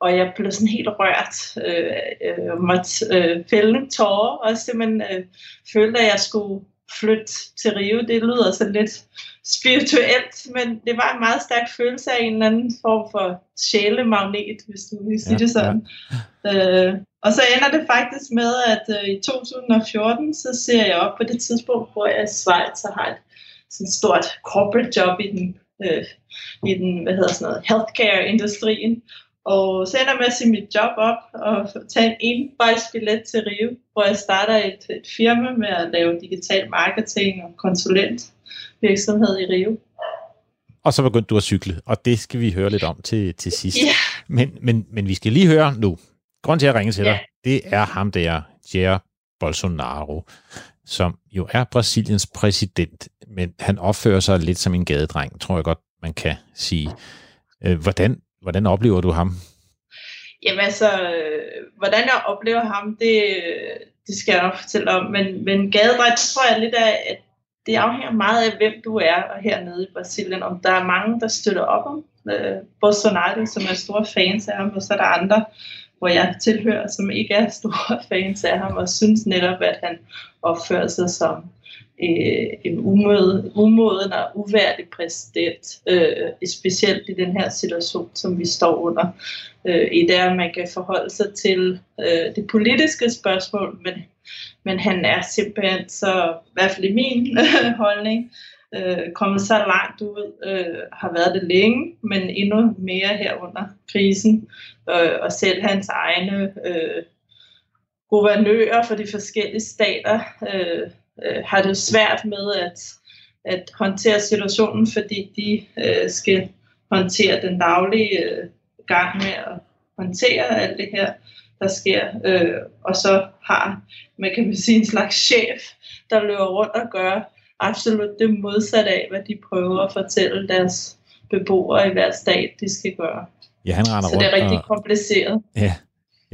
og jeg blev sådan helt rørt, øh, øh, måtte øh, fælde tårer, og simpelthen øh, følte, at jeg skulle flytte til Rio. Det lyder sådan lidt spirituelt, men det var en meget stærk følelse af en eller anden form for sjælemagnet, hvis du vil sige ja, det sådan. Ja. Øh, og så ender det faktisk med, at øh, i 2014, så ser jeg op på det tidspunkt, hvor jeg i Schweiz og har et sådan stort corporate job i den øh, i den, hvad hedder sådan noget, healthcare-industrien. Og så ender jeg med at sige mit job op og tage en envejsbillet til Rio, hvor jeg starter et, et firma med at lave digital marketing og konsulent virksomhed i Rio. Og så begyndte du at cykle, og det skal vi høre lidt om til, til sidst. Yeah. Men, men, men vi skal lige høre nu. Grunden til at ringe til dig, det er ham der, Jair Bolsonaro, som jo er Brasiliens præsident, men han opfører sig lidt som en gadedreng, tror jeg godt, man kan sige. Øh, hvordan, hvordan oplever du ham? Jamen altså, hvordan jeg oplever ham, det, det skal jeg nok fortælle om, men, men gadedreng, tror jeg lidt af, at det afhænger meget af, hvem du er hernede i Brasilien. Om der er mange, der støtter op om øh, Bolsonaro, som er store fans af ham, og så er der andre, hvor jeg tilhører, som ikke er store fans af ham, og synes netop, at han opfører sig som øh, en umoden, umåden og uværdig præsident, øh, specielt i den her situation, som vi står under. Øh, I at man kan forholde sig til øh, det politiske spørgsmål, men, men han er simpelthen så, i hvert fald i min holdning, øh, kommet så langt ud, øh, har været det længe, men endnu mere her under krisen, øh, og selv hans egne øh, guvernører for de forskellige stater øh, øh, har det svært med at, at håndtere situationen, fordi de øh, skal håndtere den daglige øh, gang med at håndtere alt det her, der sker. Øh, og så har man kan sige en slags chef, der løber rundt og gør absolut det modsatte af, hvad de prøver at fortælle deres beboere i hver stat, de skal gøre. Ja, han render Så det er rundt rigtig og, kompliceret. Ja,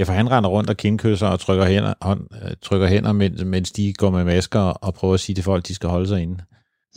ja, for han render rundt og kindkysser og trykker hænder, hånd, øh, trykker hænder mens, mens de går med masker og prøver at sige til folk, at de skal holde sig inde.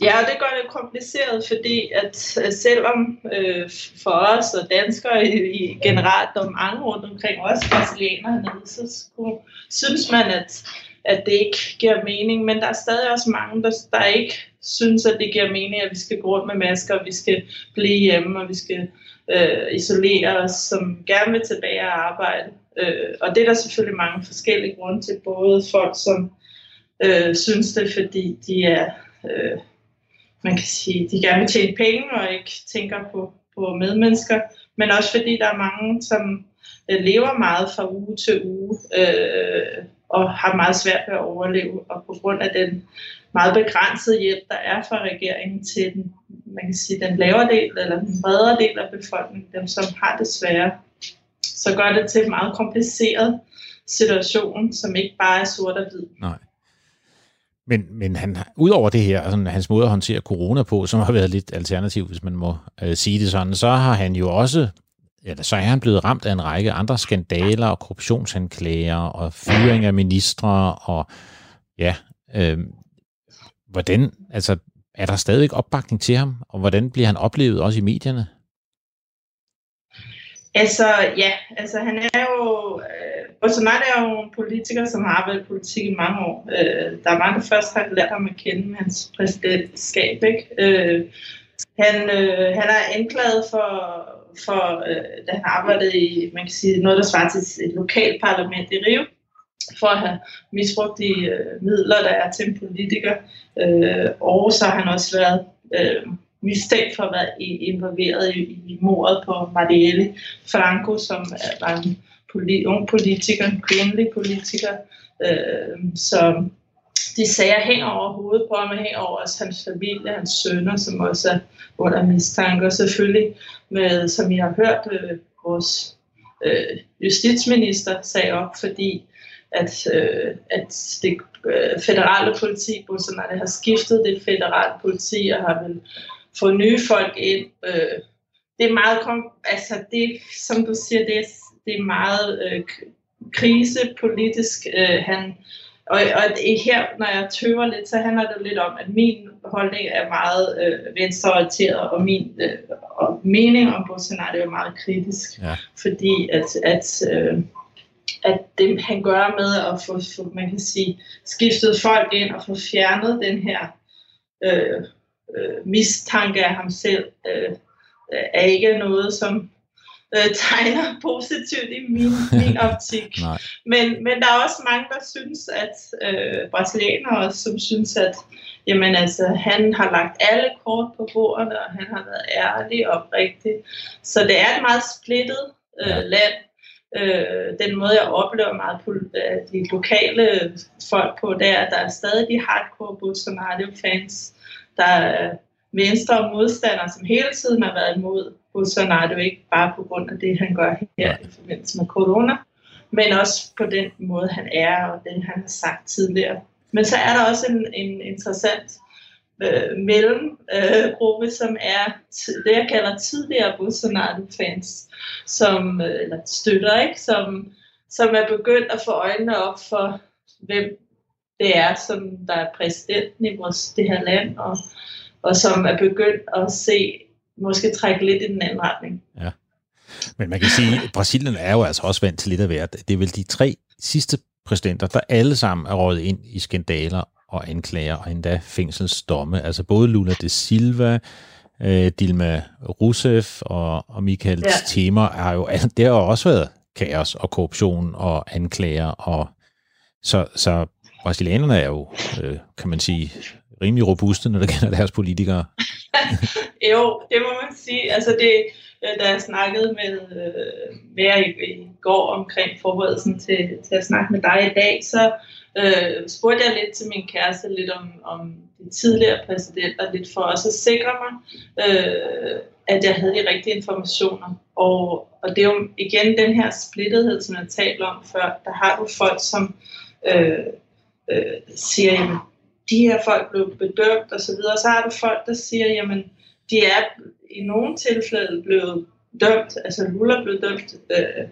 Ja, det gør det kompliceret, fordi at øh, selvom øh, for os og danskere i, i generelt og mange rundt omkring, også brasilianerne, så skulle, synes man, at, at det ikke giver mening, men der er stadig også mange, der, der ikke synes, at det giver mening, at vi skal gå rundt med masker, og vi skal blive hjemme, og vi skal øh, isolere os, som gerne vil tilbage og arbejde. Øh, og det er der selvfølgelig mange forskellige grunde til, både folk, som øh, synes det, fordi de er... Øh, man kan sige, de gerne vil tjene penge og ikke tænker på, på medmennesker, men også fordi der er mange, som øh, lever meget fra uge til uge øh, og har meget svært ved at overleve, og på grund af den meget begrænsede hjælp, der er fra regeringen til den, man kan sige, den lavere del eller den bredere del af befolkningen, dem som har det svære, så gør det til en meget kompliceret situation, som ikke bare er sort og hvid. Nej. Men, men han, udover det her, sådan, hans måde at håndtere corona på, som har været lidt alternativ, hvis man må øh, sige det sådan, så har han jo også, eller så er han blevet ramt af en række andre skandaler og korruptionsanklager og fyring af ministre og ja, øh, hvordan, altså er der stadigvæk opbakning til ham, og hvordan bliver han oplevet også i medierne? Altså, ja, altså han er jo, øh, Bolsonaro er jo en politiker, som har arbejdet i politik i mange år. Øh, der er mange, der først har lært ham at kende med hans præsidentskab, ikke? Øh, han, øh, han er anklaget for, for øh, da han arbejdede i, man kan sige, noget, der svarer til et lokalt parlament i Rio, for at have misbrugt de øh, midler, der er til en politiker. Øh, og så har han også været øh, mistænkt for at være involveret i, i mordet på Marielle Franco, som var en politi- ung politiker, en kvindelig politiker. Øh, så de sager hænger over hovedet på ham, og hænger over også hans familie, hans sønner, som også er under mistanke. Og selvfølgelig, med, som I har hørt, øh, vores øh, justitsminister sagde op, fordi at, øh, at det øh, federale politi, Bolsonaro har skiftet det federale politi og har vel få nye folk ind. Øh, det er meget, altså det, som du siger, det er, det er meget øh, krisepolitisk. Øh, han, og, og her, når jeg tøver lidt, så handler det lidt om, at min holdning er meget øh, venstreorienteret, og min øh, og mening om Bolsonaro er meget kritisk. Ja. Fordi at, at, øh, at det han gør med at få, få, man kan sige, skiftet folk ind og få fjernet den her øh, øh, mistanke af ham selv øh, er ikke noget, som øh, tegner positivt i min, min optik. men, men der er også mange, der synes, at øh, brasilianere, som synes, at, jamen altså, han har lagt alle kort på bordet, og han har været ærlig og oprigtig. Så det er et meget splittet øh, land. Øh, den måde, jeg oplever meget på øh, de lokale folk på, det er, at der er stadig de hardcore Bolsonaro-fans, der er venstre og modstandere, som hele tiden har været imod Bolsonaro, ikke bare på grund af det, han gør her i forbindelse med corona, men også på den måde, han er, og den, han har sagt tidligere. Men så er der også en, en interessant øh, mellem-gruppe, øh, som er det, jeg kalder tidligere Bolsonaro-fans, som, øh, eller støtter, ikke? Som, som er begyndt at få øjnene op for, hvem det er, som der er præsidenten i vores, det her land, og, og som er begyndt at se, måske trække lidt i den anden retning. Ja. Men man kan sige, at Brasilien er jo altså også vant til lidt af hvert. Det er vel de tre sidste præsidenter, der alle sammen er røget ind i skandaler og anklager, og endda fængselsdomme. Altså både Lula de Silva, øh, Dilma Rousseff og, og Michael ja. Temer er jo, altså, det har jo også været kaos og korruption og anklager. Og, så, så brasilianerne er jo, øh, kan man sige, rimelig robuste, når det gælder deres politikere. jo, det må man sige. Altså det, øh, da jeg snakkede med, øh, med jer i, i går omkring forberedelsen til, til at snakke med dig i dag, så øh, spurgte jeg lidt til min kæreste lidt om, om de tidligere præsidenter, lidt for også at sikre mig, øh, at jeg havde de rigtige informationer. Og, og det er jo igen den her splittethed, som jeg talte om før. Der har du folk, som øh, øh, siger, jamen, de her folk blev bedømt og så videre. Så har du folk, der siger, jamen, de er i nogle tilfælde blevet dømt, altså Lula blev dømt, øh,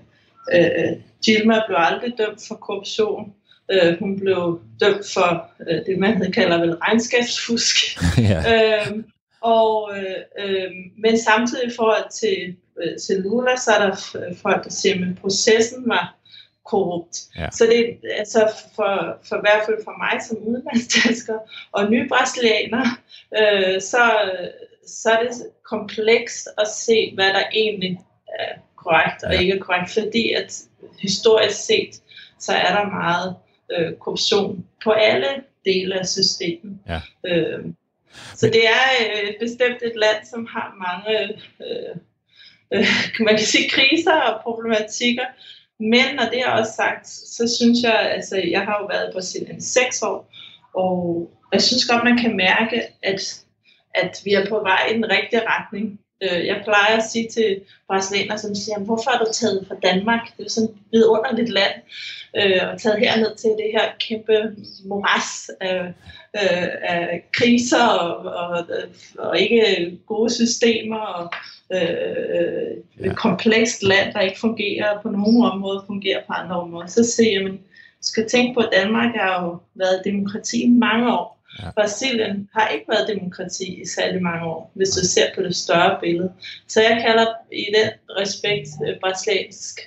øh, Dilma blev aldrig dømt for korruption, øh, hun blev dømt for øh, det, man kalder vel regnskabsfusk. ja. øh, og, øh, øh, men samtidig i forhold til, øh, til Lula, så er der folk, der siger, at processen var korrupt. Ja. Så det er altså for, for i hvert fald for mig som udlandsdansker og nye brasilianer, øh, så, så er det komplekst at se, hvad der egentlig er korrekt og ja. ikke er korrekt, fordi at historisk set, så er der meget øh, korruption på alle dele af systemet. Ja. Øh, så det er øh, bestemt et land, som har mange øh, øh, man kan sige, kriser og problematikker, men når det er også sagt, så synes jeg, altså jeg har jo været på Brasilien seks år, og jeg synes godt, man kan mærke, at, at vi er på vej i den rigtige retning. Øh, jeg plejer at sige til brasilianere, som siger, hvorfor er du taget fra Danmark? Det er sådan et vidunderligt land, øh, og taget herned til det her kæmpe moras af, øh, af kriser og, og, og ikke gode systemer og øh, ja. komplekst land, der ikke fungerer på nogle områder, fungerer på andre områder. Så siger jeg, men skal tænke på, at Danmark har jo været demokrati i mange år. Ja. Brasilien har ikke været demokrati i særlig mange år, hvis du ser på det større billede. Så jeg kalder i den respekt øh, brasiliansk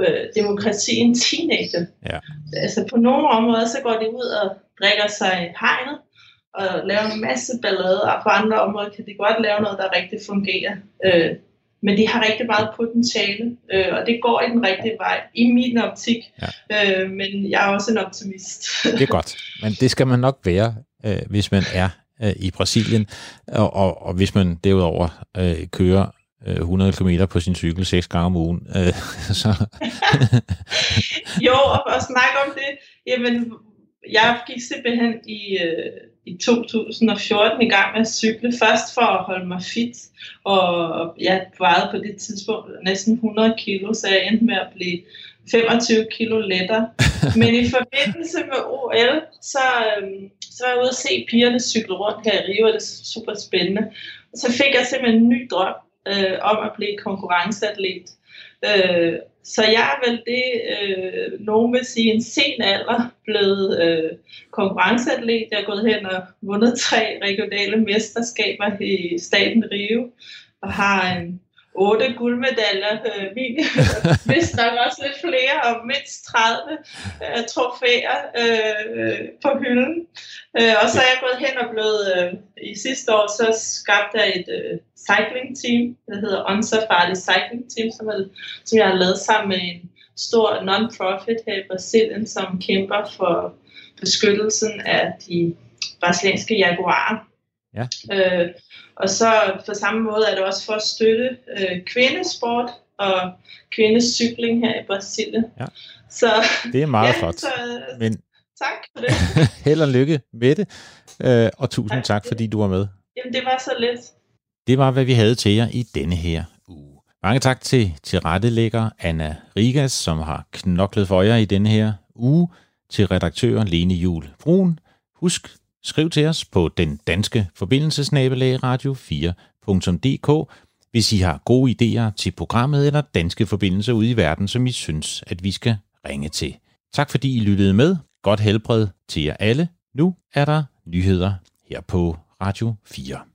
øh, demokrati en teenager. Ja. Altså på nogle områder, så går de ud og drikker sig hegnet, og laver en masse ballade, og på andre områder kan de godt lave noget, der rigtig fungerer. Øh, men de har rigtig meget potentiale, øh, og det går i den rigtige vej, i min optik. Ja. Øh, men jeg er også en optimist. det er godt, men det skal man nok være, øh, hvis man er øh, i Brasilien, og, og, og hvis man derudover øh, kører øh, 100 km på sin cykel seks gange om ugen. Øh, så. jo, og, og snakke om det, jamen, jeg gik simpelthen i, øh, i 2014 i gang med at cykle. Først for at holde mig fit, og jeg vejede på det tidspunkt næsten 100 kilo, så jeg endte med at blive 25 kilo lettere. Men i forbindelse med OL, så, øhm, så var jeg ude at se pigerne cykle rundt her i Rio, og det er super spændende. Og så fik jeg simpelthen en ny drøm øh, om at blive konkurrenceatlet. Øh, så jeg er vel det, øh, nogen vil sige, en sen alder blevet øh, konkurrenceatlet. Jeg er gået hen og vundet tre regionale mesterskaber i staten Rio, og har en otte guldmedaljer, øh, min, hvis nok også lidt flere, og mindst 30 øh, trofæer øh, på hylden. Øh, og så er jeg gået hen og blevet, øh, i sidste år, så skabte jeg et øh, cycling team, der hedder On Safari Cycling Team, som, er, som jeg har lavet sammen med en stor non-profit her i Brasilien, som kæmper for beskyttelsen af de brasilianske jaguarer. Ja. Øh, og så på samme måde er det også for at støtte øh, kvindesport og kvindecykling her i Brasilien. Ja. Så, Det er meget ja, flot. Så, Men tak for det. held og lykke med det, øh, og tusind tak, fordi du var med. Jamen, det var så lidt. Det var, hvad vi havde til jer i denne her uge. Mange tak til tilrettelægger Anna Rigas, som har knoklet for jer i denne her uge. Til redaktør Lene Jul Brun. Husk, skriv til os på den danske forbindelsesnabelag radio 4.dk, hvis I har gode idéer til programmet eller danske forbindelser ude i verden, som I synes, at vi skal ringe til. Tak fordi I lyttede med. Godt helbred til jer alle. Nu er der nyheder her på Radio 4.